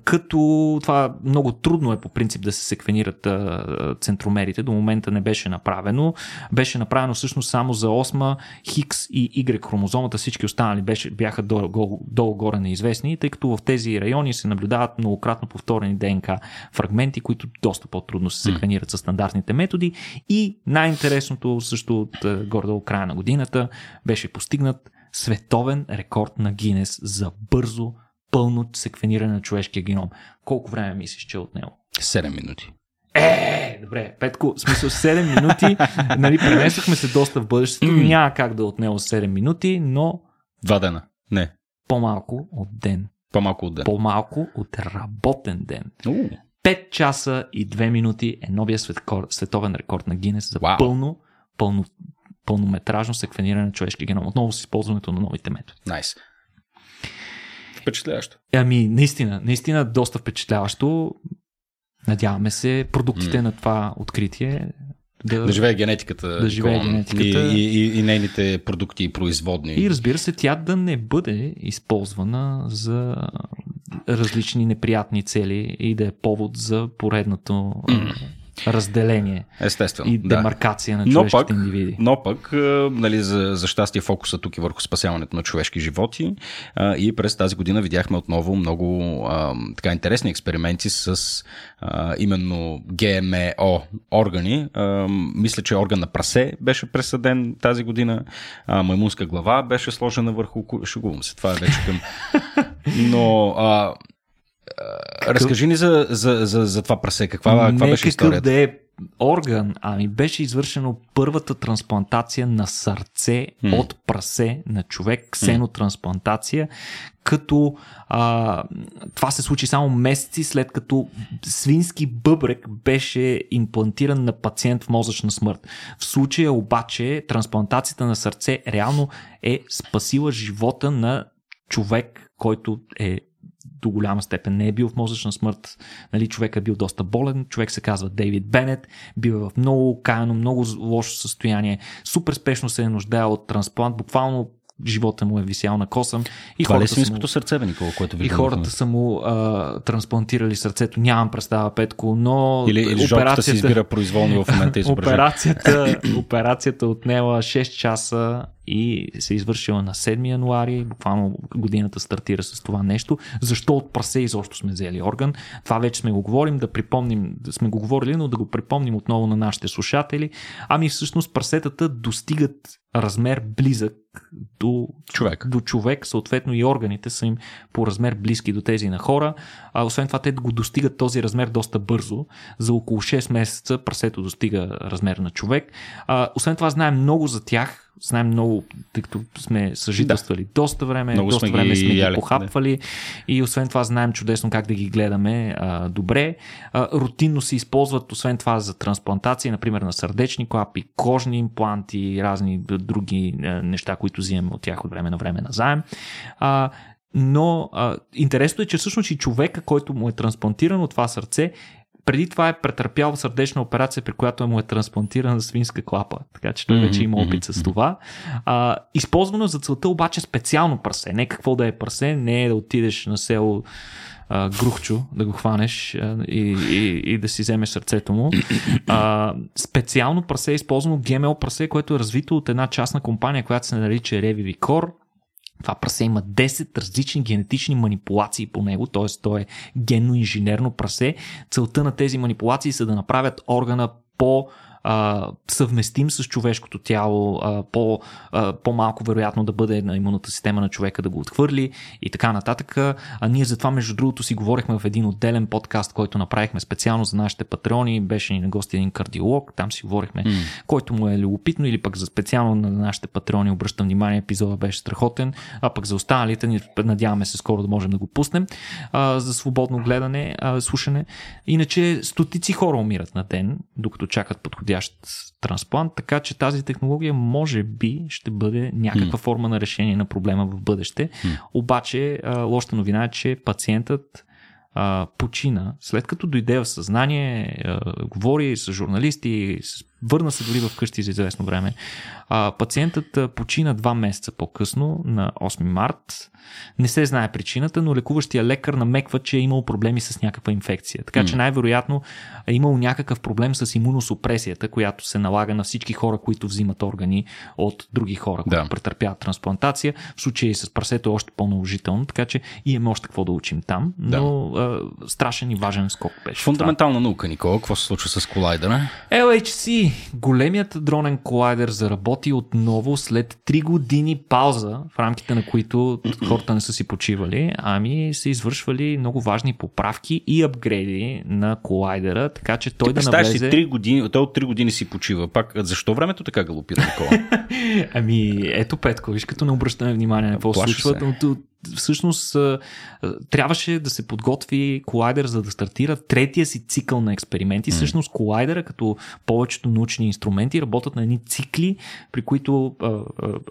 като това много трудно е по принцип да се секвенират а, центромерите, до момента не беше направено. Беше направено всъщност само за 8, Хикс и Y хромозомата, всички останали беше, бяха долу-горе неизвестни, тъй като в тези райони се наблюдават многократно повторени ДНК фрагменти, които доста по-трудно се секвенират с стандартните методи. И най-интересното също от е, горе края на годината беше постигнат световен рекорд на Гинес за бързо, пълно секвениране на човешкия геном. Колко време мислиш, че е от него? 7 минути. Е, добре, Петко, в смисъл 7 минути, нали, пренесохме се доста в бъдещето, няма как да е отнело 7 минути, но... Два дена, не. По-малко от ден. По-малко от ден. По-малко от работен ден. Uh. 5 часа и 2 минути е новия световен рекорд на Гинес за wow. пълно, пълно, пълнометражно секвениране на човешки геном. Отново с използването на новите методи. Найс. Nice. Впечатляващо. Ами, наистина, наистина доста впечатляващо. Надяваме се продуктите mm. на това откритие да, да живее генетиката, да живее генетиката. И, и, и нейните продукти и производни. И разбира се, тя да не бъде използвана за различни неприятни цели и да е повод за поредното mm разделение Естествено, и демаркация да. на човешките но пък, индивиди. Но пък, нали, за, за щастие фокуса тук е върху спасяването на човешки животи а, и през тази година видяхме отново много а, така интересни експерименти с а, именно ГМО органи. А, мисля, че орган на прасе беше пресъден тази година, а, маймунска глава беше сложена върху... Шегувам се, това е вече към... Но а, какъв... Разкажи ни за, за, за, за това прасе. Каква, каква Не беше историята? да е орган, ами беше извършено първата трансплантация на сърце mm. от прасе на човек, ксенотрансплантация, като а, това се случи само месеци след като свински бъбрек беше имплантиран на пациент в мозъчна смърт. В случая обаче трансплантацията на сърце реално е спасила живота на човек, който е до голяма степен не е бил в мозъчна смърт. Нали, човек е бил доста болен. Човек се казва Дейвид Бенет. Бил е в много каяно, много лошо състояние. Супер спешно се е нуждае от трансплант. Буквално живота му е висял на косъм. И Това ли е му... сърце, бе, Никола, което И хората са му а, трансплантирали сърцето. Нямам представа, Петко, но или, или операцията... се избира произволно в момента операцията, операцията отнела 6 часа и се извършила на 7 януари. Буквално годината стартира с това нещо. Защо от прасе изобщо сме взели орган? Това вече сме го говорим, да припомним, да сме го говорили, но да го припомним отново на нашите слушатели. Ами всъщност прасетата достигат размер близък до човек. до човек, съответно и органите са им по размер близки до тези на хора. А освен това, те го достигат този размер доста бързо. За около 6 месеца прасето достига размер на човек. А, освен това, знаем много за тях. Знаем много, тъй като сме съжителствали да. доста време, много доста сме време ги сме ги похапвали да. и освен това знаем чудесно как да ги гледаме а, добре. А, рутинно се използват, освен това, за трансплантации, например на сърдечни клапи, кожни импланти, разни други а, неща, които взимаме от тях от време на време на заем. А, но а, интересно е, че всъщност и човека, който му е трансплантирано това сърце, преди това е претърпял сърдечна операция, при която му е трансплантирана свинска клапа. Така че той вече има опит с това. А, използвано за целта обаче специално прасе. Не какво да е прасе, не е да отидеш на село а, Грухчо, да го хванеш а, и, и, и да си вземеш сърцето му. А, специално прасе е използвано ГМО прасе, което е развито от една частна компания, която се нарича Revivicor. Това прасе има 10 различни генетични манипулации по него, т.е. то е генно-инженерно прасе. Целта на тези манипулации са да направят органа по а, съвместим с човешкото тяло, а, по, а, по-малко вероятно да бъде на имунната система на човека да го отхвърли и така нататък. А ние затова, между другото, си говорихме в един отделен подкаст, който направихме специално за нашите патреони. Беше ни на гости един кардиолог, там си говорихме, mm. който му е любопитно или пък за специално на нашите патреони обръщам внимание, епизода беше страхотен, а пък за останалите ни надяваме се скоро да можем да го пуснем а, за свободно гледане, а, слушане. Иначе стотици хора умират на ден, докато чакат подходящ подходящ трансплант, така че тази технология може би ще бъде някаква mm. форма на решение на проблема в бъдеще. Mm. Обаче лошата новина е, че пациентът а, почина, след като дойде в съзнание, а, говори с журналисти, Върна се дори вкъщи за известно време. А, пациентът почина два месеца по-късно, на 8 март. Не се знае причината, но лекуващия лекар намеква, че е имал проблеми с някаква инфекция. Така че най-вероятно е имал някакъв проблем с имуносупресията, която се налага на всички хора, които взимат органи от други хора, които да. претърпяват трансплантация. В случай с прасето е още по-наложително, така че имаме още какво да учим там. Но да. а, страшен и важен скок беше. Фундаментална това. наука, Никола. Какво се случва с колайдера? LHC големият дронен колайдер заработи отново след 3 години пауза, в рамките на които хората не са си почивали, ами са извършвали много важни поправки и апгрейди на колайдера, така че той Ти да навлезе... си 3 години, той от 3 години си почива. Пак, защо времето така галопира такова? ами, ето Петко, виж като не обръщаме внимание на какво се случва, всъщност трябваше да се подготви колайдер за да стартира третия си цикъл на експерименти. Mm. Всъщност колайдера, като повечето научни инструменти, работят на едни цикли, при които а,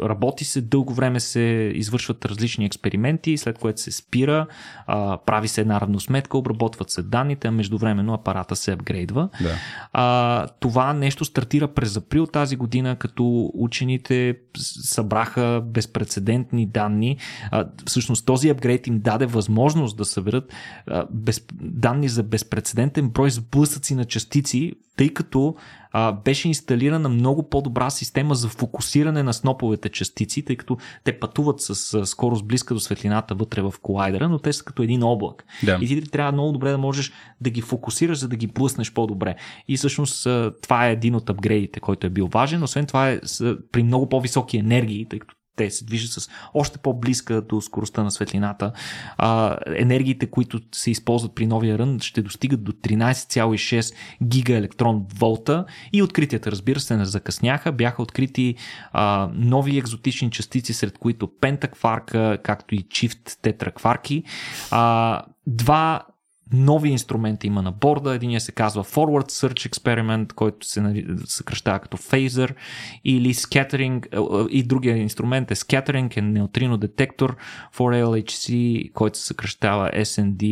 работи се, дълго време се извършват различни експерименти, след което се спира, а, прави се една равносметка, обработват се данните, а междувременно апарата се апгрейдва. Да. А, това нещо стартира през април тази година, като учените събраха безпредседентни данни. А, всъщност този апгрейд им даде възможност да съберат а, без, данни за безпредседентен брой сблъсъци на частици, тъй като а, беше инсталирана много по-добра система за фокусиране на сноповете частици, тъй като те пътуват с а, скорост близка до светлината вътре в колайдера, но те са като един облак. Да. И ти трябва много добре да можеш да ги фокусираш, за да ги блъснеш по-добре. И всъщност а, това е един от апгрейдите, който е бил важен. Освен това е с, при много по-високи енергии, тъй като те се движат с още по-близка до скоростта на светлината. А, енергиите, които се използват при новия рън, ще достигат до 13,6 гигаелектрон волта и откритията, разбира се, не закъсняха. Бяха открити а, нови екзотични частици, сред които пентакварка, както и чифт тетракварки. А, два нови инструменти има на борда. Единия се казва Forward Search Experiment, който се съкръщава като Phaser или Scattering е, е, и другия инструмент е Scattering, е неутрино детектор for LHC, който се съкръщава SND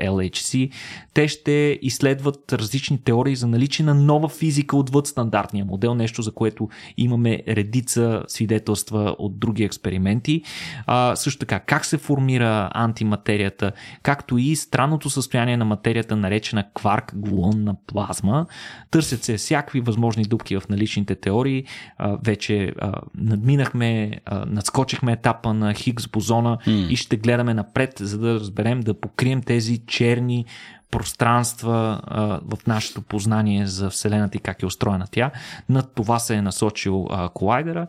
LHC. Те ще изследват различни теории за наличие на нова физика отвъд стандартния модел, нещо за което имаме редица свидетелства от други експерименти. А, също така, как се формира антиматерията, както и странното състояние състояние на материята, наречена кварк глонна плазма. Търсят се всякакви възможни дупки в наличните теории. Вече надминахме, надскочихме етапа на Хиггс бозона mm. и ще гледаме напред, за да разберем, да покрием тези черни пространства а, в нашето познание за Вселената и как е устроена тя. Над това се е насочил а, колайдера.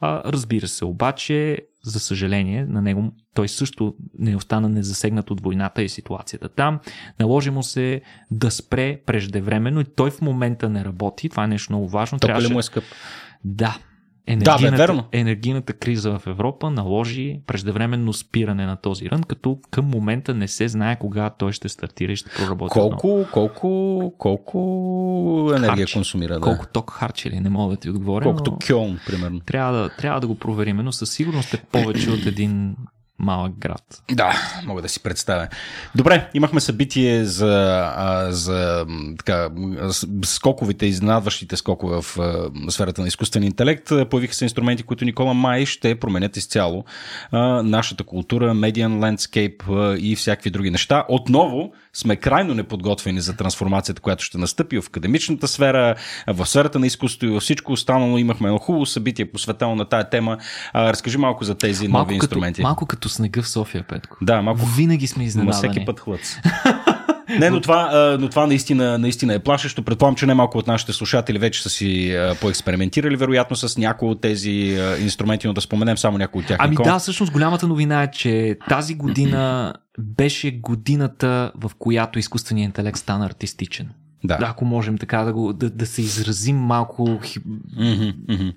А, разбира се, обаче, за съжаление, на него той също не остана незасегнат от войната и ситуацията там. Наложи му се да спре преждевременно и той в момента не работи. Това е нещо много важно. Тока Трябваше... му е скъп? Да, Енергийната, да, бе, верно. енергийната криза в Европа наложи преждевременно спиране на този рън, като към момента не се знае кога той ще стартира и ще проработи. Колко, колко, колко енергия Харч. консумира? Да. Колко ток харчи ли? Не мога да ти отговоря. Колкото но... Кьон, примерно. Трябва да, трябва да го проверим, но със сигурност е повече от един малък град. Да, мога да си представя. Добре, имахме събитие за, за така, скоковите, изненадващите скокове в сферата на изкуствен интелект. Появиха се инструменти, които Никола Май ще променят изцяло нашата култура, медиан лендскейп и всякакви други неща. Отново сме крайно неподготвени за трансформацията, която ще настъпи в академичната сфера, в сферата на изкуството и във всичко останало. Имахме едно хубаво събитие, посветено на тая тема. разкажи малко за тези малко нови като, инструменти. Малко като снега в София, Петко. Да, малко. Винаги сме изненадани. всеки път хлъц. Не, но това, но това наистина, наистина е плашещо. Предполагам, че немалко от нашите слушатели вече са си поекспериментирали, вероятно, с някои от тези инструменти, но да споменем само някои от тях. Ами да, всъщност голямата новина е, че тази година беше годината, в която изкуственият интелект стана артистичен. Да. Ако можем така да, го, да, да се изразим малко mm-hmm, mm-hmm.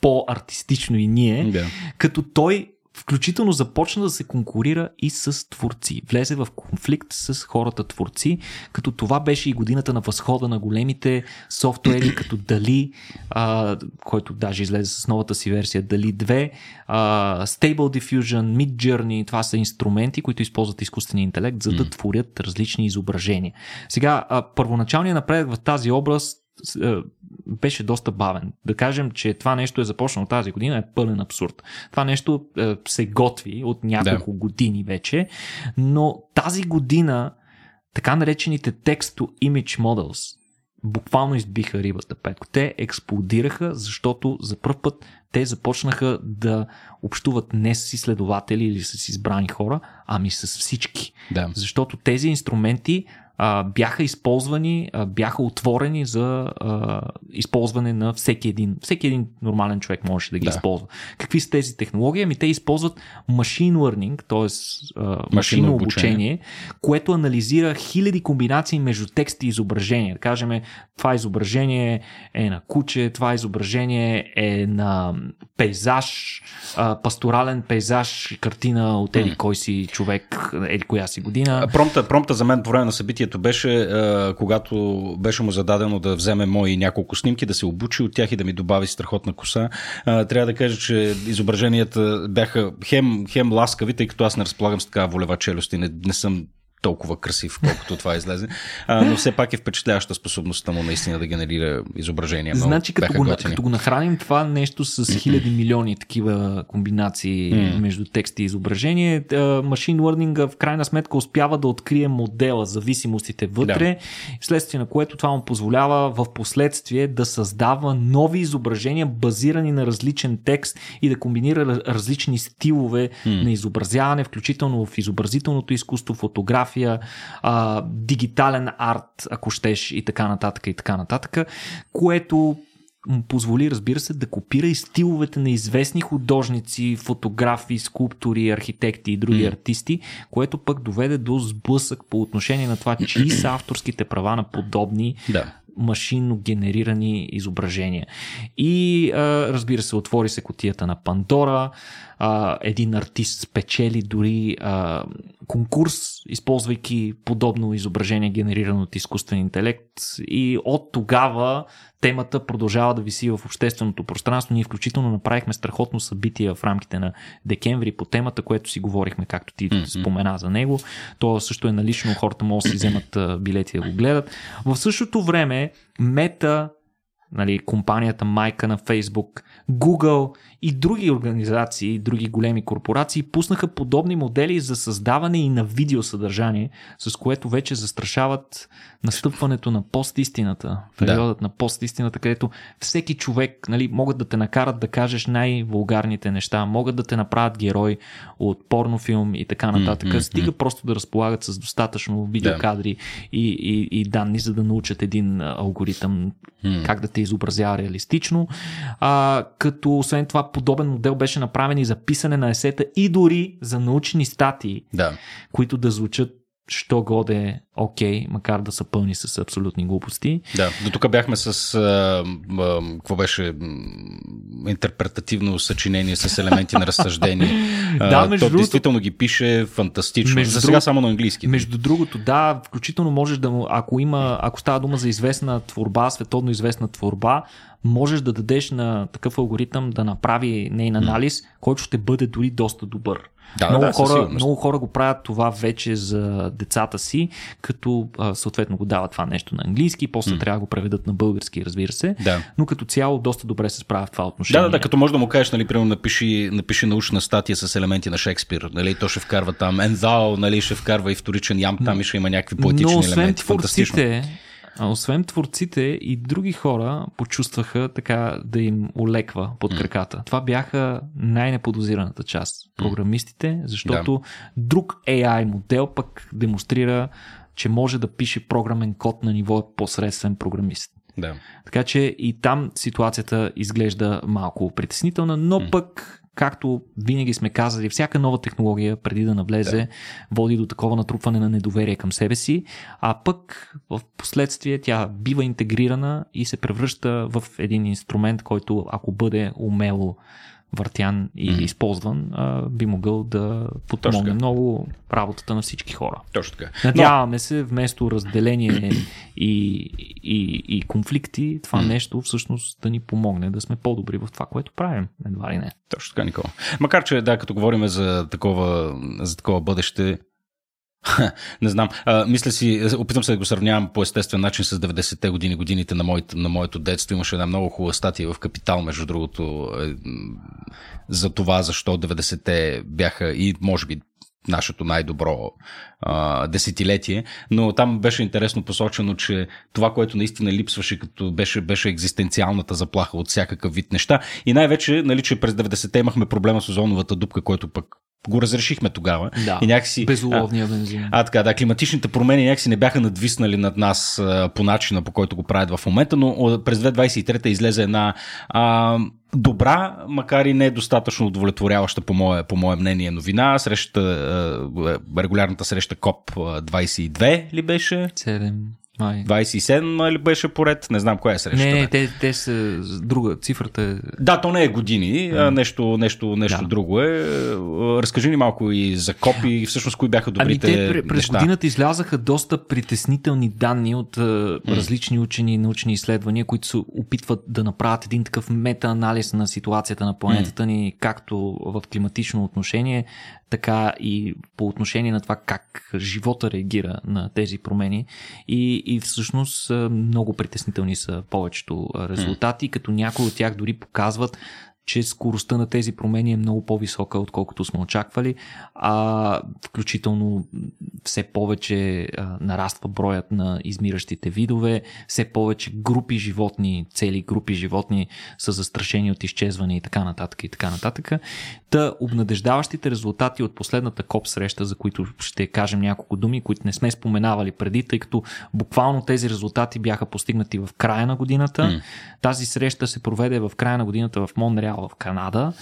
по-артистично и ние, да. като той включително започна да се конкурира и с творци. Влезе в конфликт с хората творци, като това беше и годината на възхода на големите софтуери, като Дали, а, който даже излезе с новата си версия Дали 2, а, Stable Diffusion, Mid Journey, това са инструменти, които използват изкуствения интелект, за да творят различни изображения. Сега, а, първоначалният напредък в тази област беше доста бавен. Да кажем, че това нещо е започнало тази година е пълен абсурд. Това нещо е, се готви от няколко да. години вече, но тази година така наречените text-to-image models буквално избиха рибата, Петко. Те експлодираха, защото за първ път те започнаха да общуват не с изследователи или с избрани хора, ами с всички. Да. Защото тези инструменти а, бяха използвани, а, бяха отворени за а, използване на всеки един. Всеки един нормален човек можеше да ги да. използва. Какви са тези технологии? Ами те използват machine learning, т.е. машинно обучение, което анализира хиляди комбинации между текст и изображение. Да кажем, това изображение е на куче, това изображение е на пейзаж, а, пасторален пейзаж, картина от еди кой си човек, еди коя си година. Промта, промта за мен по време на събитието събитието беше, когато беше му зададено да вземе мои няколко снимки, да се обучи от тях и да ми добави страхотна коса. Трябва да кажа, че изображенията бяха хем, хем ласкави, тъй като аз не разполагам с такава волева челюст и не, не съм толкова красив, колкото това излезе. А, но все пак е впечатляваща способността му наистина да генерира изображения. Значи, като го, като го нахраним това нещо с хиляди милиони такива комбинации mm. между текст и изображение, машин learning в крайна сметка успява да открие модела, зависимостите вътре, да. вследствие на което това му позволява в последствие да създава нови изображения, базирани на различен текст и да комбинира различни стилове mm. на изобразяване, включително в изобразителното изкуство, фотография, фотография, а, дигитален арт, ако щеш и така нататък и така нататък, което му позволи, разбира се, да копира и стиловете на известни художници, фотографи, скулптори, архитекти и други mm. артисти, което пък доведе до сблъсък по отношение на това, чии са авторските права на подобни да машинно генерирани изображения. И а, разбира се, отвори се котията на Пандора, а, един артист спечели дори а, конкурс, използвайки подобно изображение, генерирано от изкуствен интелект. И от тогава темата продължава да виси в общественото пространство. Ние включително направихме страхотно събитие в рамките на декември по темата, което си говорихме, както ти mm-hmm. спомена за него. То също е налично, хората могат да си вземат билети да го гледат. В същото време Мета нали, компанията майка на Facebook, Google и други организации, други големи корпорации пуснаха подобни модели за създаване и на видеосъдържание, с което вече застрашават настъпването на постистината, периодът да. на постистината, където всеки човек нали, могат да те накарат да кажеш най-вулгарните неща, могат да те направят герой от порнофилм и така нататък. Mm-hmm. Стига просто да разполагат с достатъчно видеокадри да. и, и, и данни, за да научат един алгоритъм mm. как да те изобразява реалистично. А, като освен това подобен модел беше направен и за писане на есета и дори за научни статии, да. които да звучат що годе окей, okay, макар да са пълни с абсолютни глупости. Да, до тук бяхме с а, а, какво беше интерпретативно съчинение с елементи на разсъждение. да, между То другото, действително ги пише фантастично. Между За сега друг, само на английски. Между другото, да, включително можеш да ако има, ако става дума за известна творба, световно известна творба, можеш да дадеш на такъв алгоритъм да направи нейн анализ, който ще бъде дори доста добър. Да, много, да, хора, много хора го правят това вече за децата си, като а, съответно го дават това нещо на английски, после mm. трябва да го преведат на български, разбира се. Да. Но като цяло доста добре се справя в това отношение. Да, да, да, като може да му кажеш, нали, примерно, напиши, напиши научна статия с елементи на Шекспир, нали, то ще вкарва там Ензао, нали, ще вкарва и вторичен ям, там и ще има някакви поетични Но, освен елементи. Творците, а освен творците и други хора почувстваха така да им олеква под краката. Mm. Това бяха най-неподозираната част. Програмистите, защото да. друг AI модел пък демонстрира, че може да пише програмен код на ниво посредствен програмист. Да. Така че и там ситуацията изглежда малко притеснителна, но mm. пък както винаги сме казали, всяка нова технология преди да навлезе да. води до такова натрупване на недоверие към себе си, а пък в последствие тя бива интегрирана и се превръща в един инструмент, който ако бъде умело въртян и mm-hmm. използван, а, би могъл да подпомогне много работата на всички хора. Точно така. Надяваме Но... се, вместо разделение и, и, и конфликти, това mm-hmm. нещо всъщност да ни помогне да сме по-добри в това, което правим. Едва ли не. Точно така, Никола. Макар, че да, като говорим за такова, за такова бъдеще, не знам. А, мисля си, опитвам се да го сравнявам по естествен начин с 90-те години, годините на, моите, на моето детство. Имаше една много хубава статия в Капитал, между другото, е, за това защо 90-те бяха и може би нашето най-добро а, десетилетие, но там беше интересно посочено, че това, което наистина липсваше, като беше, беше екзистенциалната заплаха от всякакъв вид неща и най-вече, нали, че през 90-те имахме проблема с озоновата дупка, който пък го разрешихме тогава. Да, и някакси, безуловния бензин. А, а, така, да, климатичните промени някакси не бяха надвиснали над нас а, по начина, по който го правят в момента, но през 2023 излезе една а, добра, макар и не достатъчно удовлетворяваща по мое, по мое мнение новина. Среща, регулярната среща КОП-22 ли беше? 7. Май. 27 ли беше поред? Не знам коя е среща. Не, не те, те са друга. Цифрата е... Да, то не е години, а нещо, нещо, нещо да. друго е. Разкажи ни малко и за копи, всъщност кои бяха добрите ами те през неща. годината излязаха доста притеснителни данни от mm. различни учени и научни изследвания, които се опитват да направят един такъв мета-анализ на ситуацията на планетата mm. ни, както в климатично отношение, така и по отношение на това как живота реагира на тези промени. И, и всъщност много притеснителни са повечето резултати, mm. като някои от тях дори показват че скоростта на тези промени е много по-висока, отколкото сме очаквали, а включително все повече а, нараства броят на измиращите видове, все повече групи животни, цели групи животни са застрашени от изчезване и така нататък и така нататък. Та обнадеждаващите резултати от последната КОП среща, за които ще кажем няколко думи, които не сме споменавали преди, тъй като буквално тези резултати бяха постигнати в края на годината. Mm. Тази среща се проведе в края на годината в Монреал в Канада,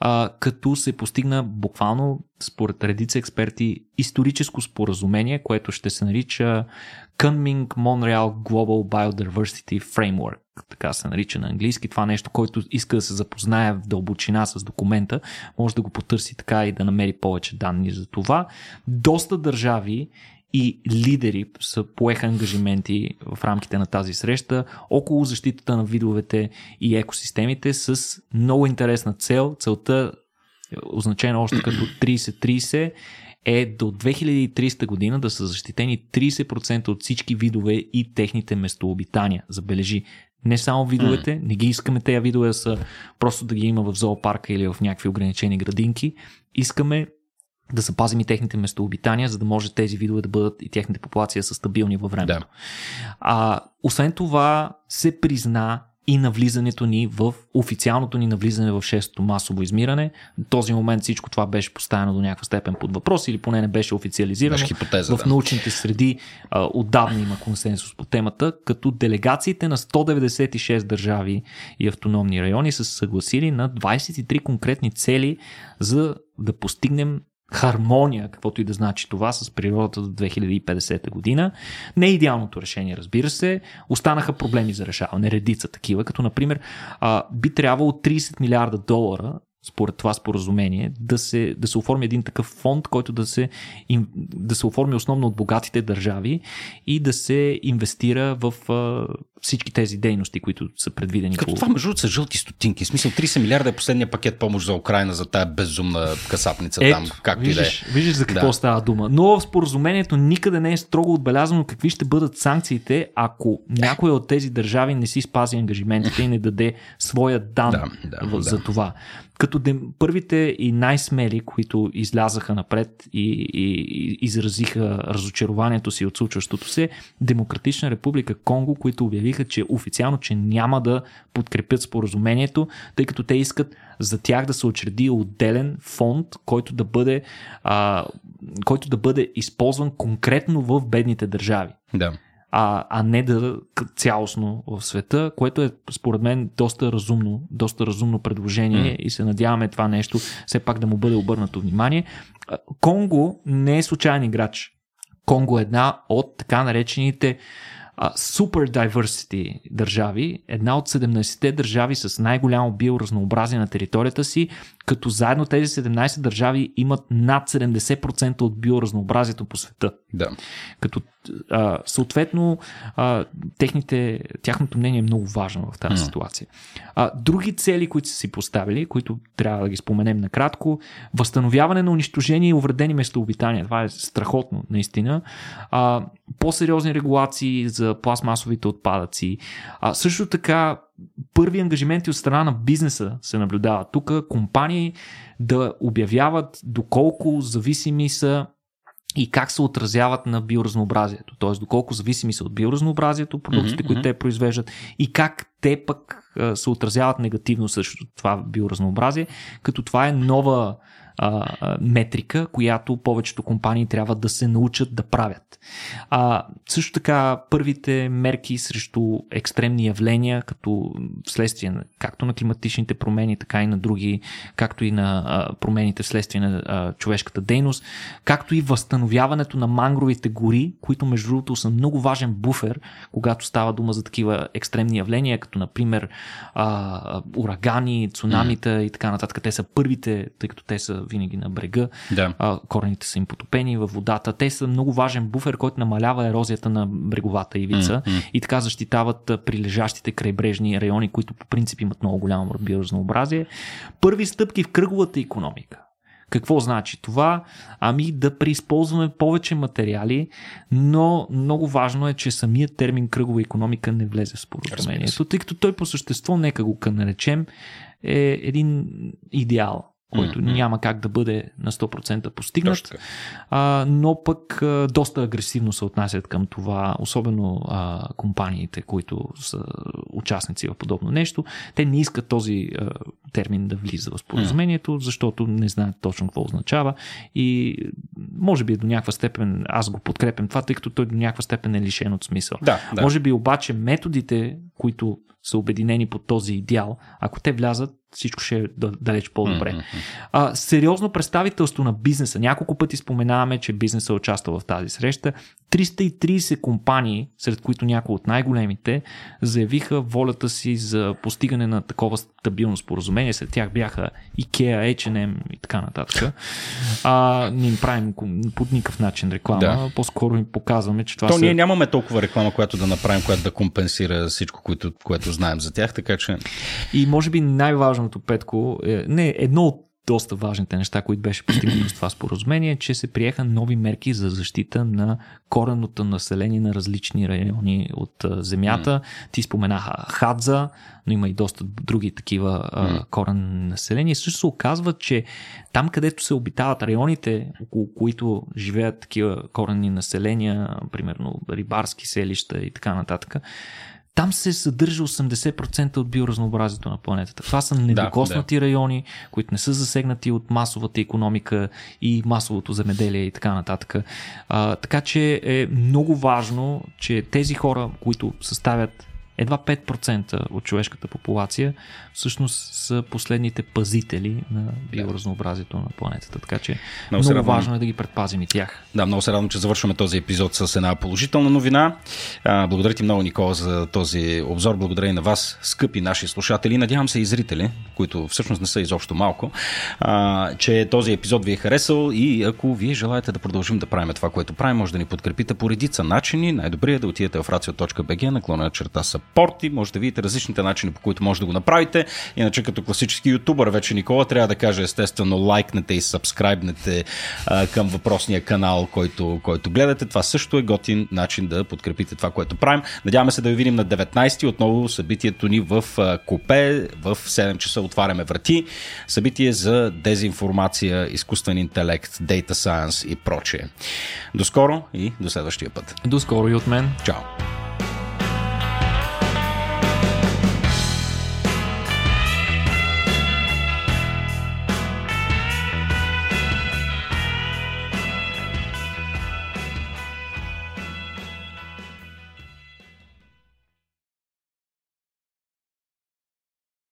а, като се постигна буквално, според редица експерти, историческо споразумение, което ще се нарича Kunming Montreal Global Biodiversity Framework така се нарича на английски, това нещо, който иска да се запознае в дълбочина с документа, може да го потърси така и да намери повече данни за това. Доста държави и лидери са поеха ангажименти в рамките на тази среща около защитата на видовете и екосистемите с много интересна цел. Целта, означена още като 30-30, е до 2300 година да са защитени 30% от всички видове и техните местообитания. Забележи, Не само видовете, mm. не ги искаме тези видове да са просто да ги има в зоопарка или в някакви ограничени градинки. Искаме да запазим и техните местообитания, за да може тези видове да бъдат и техните популации са стабилни във времето. Да. А, освен това се призна и навлизането ни в официалното ни навлизане в 6-то масово измиране. До този момент всичко това беше поставено до някаква степен под въпрос или поне не беше официализирано. Беше хипотеза, в да. научните среди а, отдавна има консенсус по темата, като делегациите на 196 държави и автономни райони са съгласили на 23 конкретни цели за да постигнем хармония, каквото и да значи това, с природата до 2050 година. Не е идеалното решение, разбира се. Останаха проблеми за решаване, редица такива, като например би трябвало 30 милиарда долара според това споразумение, да се, да се оформи един такъв фонд, който да се, да се оформи основно от богатите държави и да се инвестира в а, всички тези дейности, които са предвидени. Като по... това между са жълти стотинки. В смисъл 30 милиарда е последния пакет помощ за Украина за тая безумна касапница Ето, там, както и да е. Виждаш за какво да. става дума. Но в споразумението никъде не е строго отбелязано какви ще бъдат санкциите, ако някоя от тези държави не си спази ангажиментите и не даде своя дан да, да, за да. това като дем, първите и най-смели, които излязаха напред и, и, и изразиха разочарованието си от случващото се, Демократична република Конго, които обявиха, че официално, че няма да подкрепят споразумението, тъй като те искат за тях да се очреди отделен фонд, който да бъде, а, който да бъде използван конкретно в бедните държави. Да а, а не да цялостно в света, което е според мен доста разумно, доста разумно предложение mm. и се надяваме това нещо все пак да му бъде обърнато внимание. Конго не е случайен играч. Конго е една от така наречените Super Diversity държави, една от 17-те държави с най-голямо биоразнообразие на територията си, като заедно тези 17 държави имат над 70% от биоразнообразието по света. Да. Като а, съответно а, техните, тяхното мнение е много важно в тази mm. ситуация. А, други цели, които са си поставили, които трябва да ги споменем накратко, възстановяване на унищожени и увредени местообитания. Това е страхотно, наистина. А, по-сериозни регулации за пластмасовите отпадъци. А, също така първи ангажименти от страна на бизнеса се наблюдават. Тук компании да обявяват доколко зависими са и как се отразяват на биоразнообразието. Т.е. доколко зависими са от биоразнообразието, продуктите, mm-hmm. които те произвеждат и как те пък се отразяват негативно също това биоразнообразие, като това е нова а, метрика, която повечето компании трябва да се научат да правят. А, също така, първите мерки срещу екстремни явления, като вследствие на, както на климатичните промени, така и на други, както и на а, промените вследствие на а, човешката дейност, както и възстановяването на мангровите гори, които между другото са много важен буфер, когато става дума за такива екстремни явления, като например а, урагани, цунамита mm. и така нататък. Те са първите, тъй като те са винаги на брега. Да. А, корените са им потопени във водата. Те са много важен буфер, който намалява ерозията на бреговата ивица mm-hmm. и така защитават прилежащите крайбрежни райони, които по принцип имат много голямо биоразнообразие. Първи стъпки в кръговата економика. Какво значи това? Ами да преизползваме повече материали, но много важно е, че самият термин кръгова економика не влезе в споразумението, тъй като той по същество, нека го наречем, е един идеал който mm-hmm. няма как да бъде на 100% постигнат, а, но пък а, доста агресивно се отнасят към това, особено а, компаниите, които са участници в подобно нещо. Те не искат този а, термин да влиза в споразумението, mm-hmm. защото не знаят точно какво означава и може би до някаква степен аз го подкрепям това, тъй като той до някаква степен е лишен от смисъл. Да, да. Може би обаче методите, които са обединени под този идеал, ако те влязат, всичко ще е далеч по-добре. Mm-hmm. А, сериозно представителство на бизнеса. Няколко пъти споменаваме, че бизнеса е участвал в тази среща. 330 компании, сред които някои от най-големите, заявиха волята си за постигане на такова стабилно споразумение. Сред тях бяха IKEA, H&M и така нататък. А, не им правим по никакъв начин реклама. Да. По-скоро им показваме, че това То са... ние нямаме толкова реклама, която да направим, която да компенсира всичко, което, което знаем за тях, така че... И може би най-важното, Петко, е, не, едно от доста важните неща, които беше постигнато с това споразумение, че се приеха нови мерки за защита на кореното население на различни райони от земята. Mm. Ти споменаха Хадза, но има и доста други такива mm. корен население. Също се оказва, че там, където се обитават районите, около които живеят такива коренни населения, примерно рибарски селища и така нататък, там се съдържа 80% от биоразнообразието на планетата. Това са недокоснати да, да. райони, които не са засегнати от масовата економика и масовото земеделие и така нататък. А, така че е много важно, че тези хора, които съставят едва 5% от човешката популация всъщност са последните пазители на биоразнообразието на планетата. Така че много, много радвам... важно е да ги предпазим и тях. Да, много се радвам, че завършваме този епизод с една положителна новина. Благодаря ти много, Никола, за този обзор. Благодаря и на вас, скъпи наши слушатели. Надявам се и зрители, които всъщност не са изобщо малко, че този епизод ви е харесал и ако вие желаете да продължим да правим това, което правим, може да ни подкрепите по редица начини. Най-добрият е да отидете в racio.bg, наклона черта порти. Може да видите различните начини, по които може да го направите. Иначе като класически ютубър вече Никола трябва да каже естествено лайкнете и сабскрайбнете а, към въпросния канал, който, който гледате. Това също е готин начин да подкрепите това, което правим. Надяваме се да ви видим на 19 отново събитието ни в Копе. В 7 часа отваряме врати. Събитие за дезинформация, изкуствен интелект, Data Science и прочее. До скоро и до следващия път. До скоро и от мен. Чао.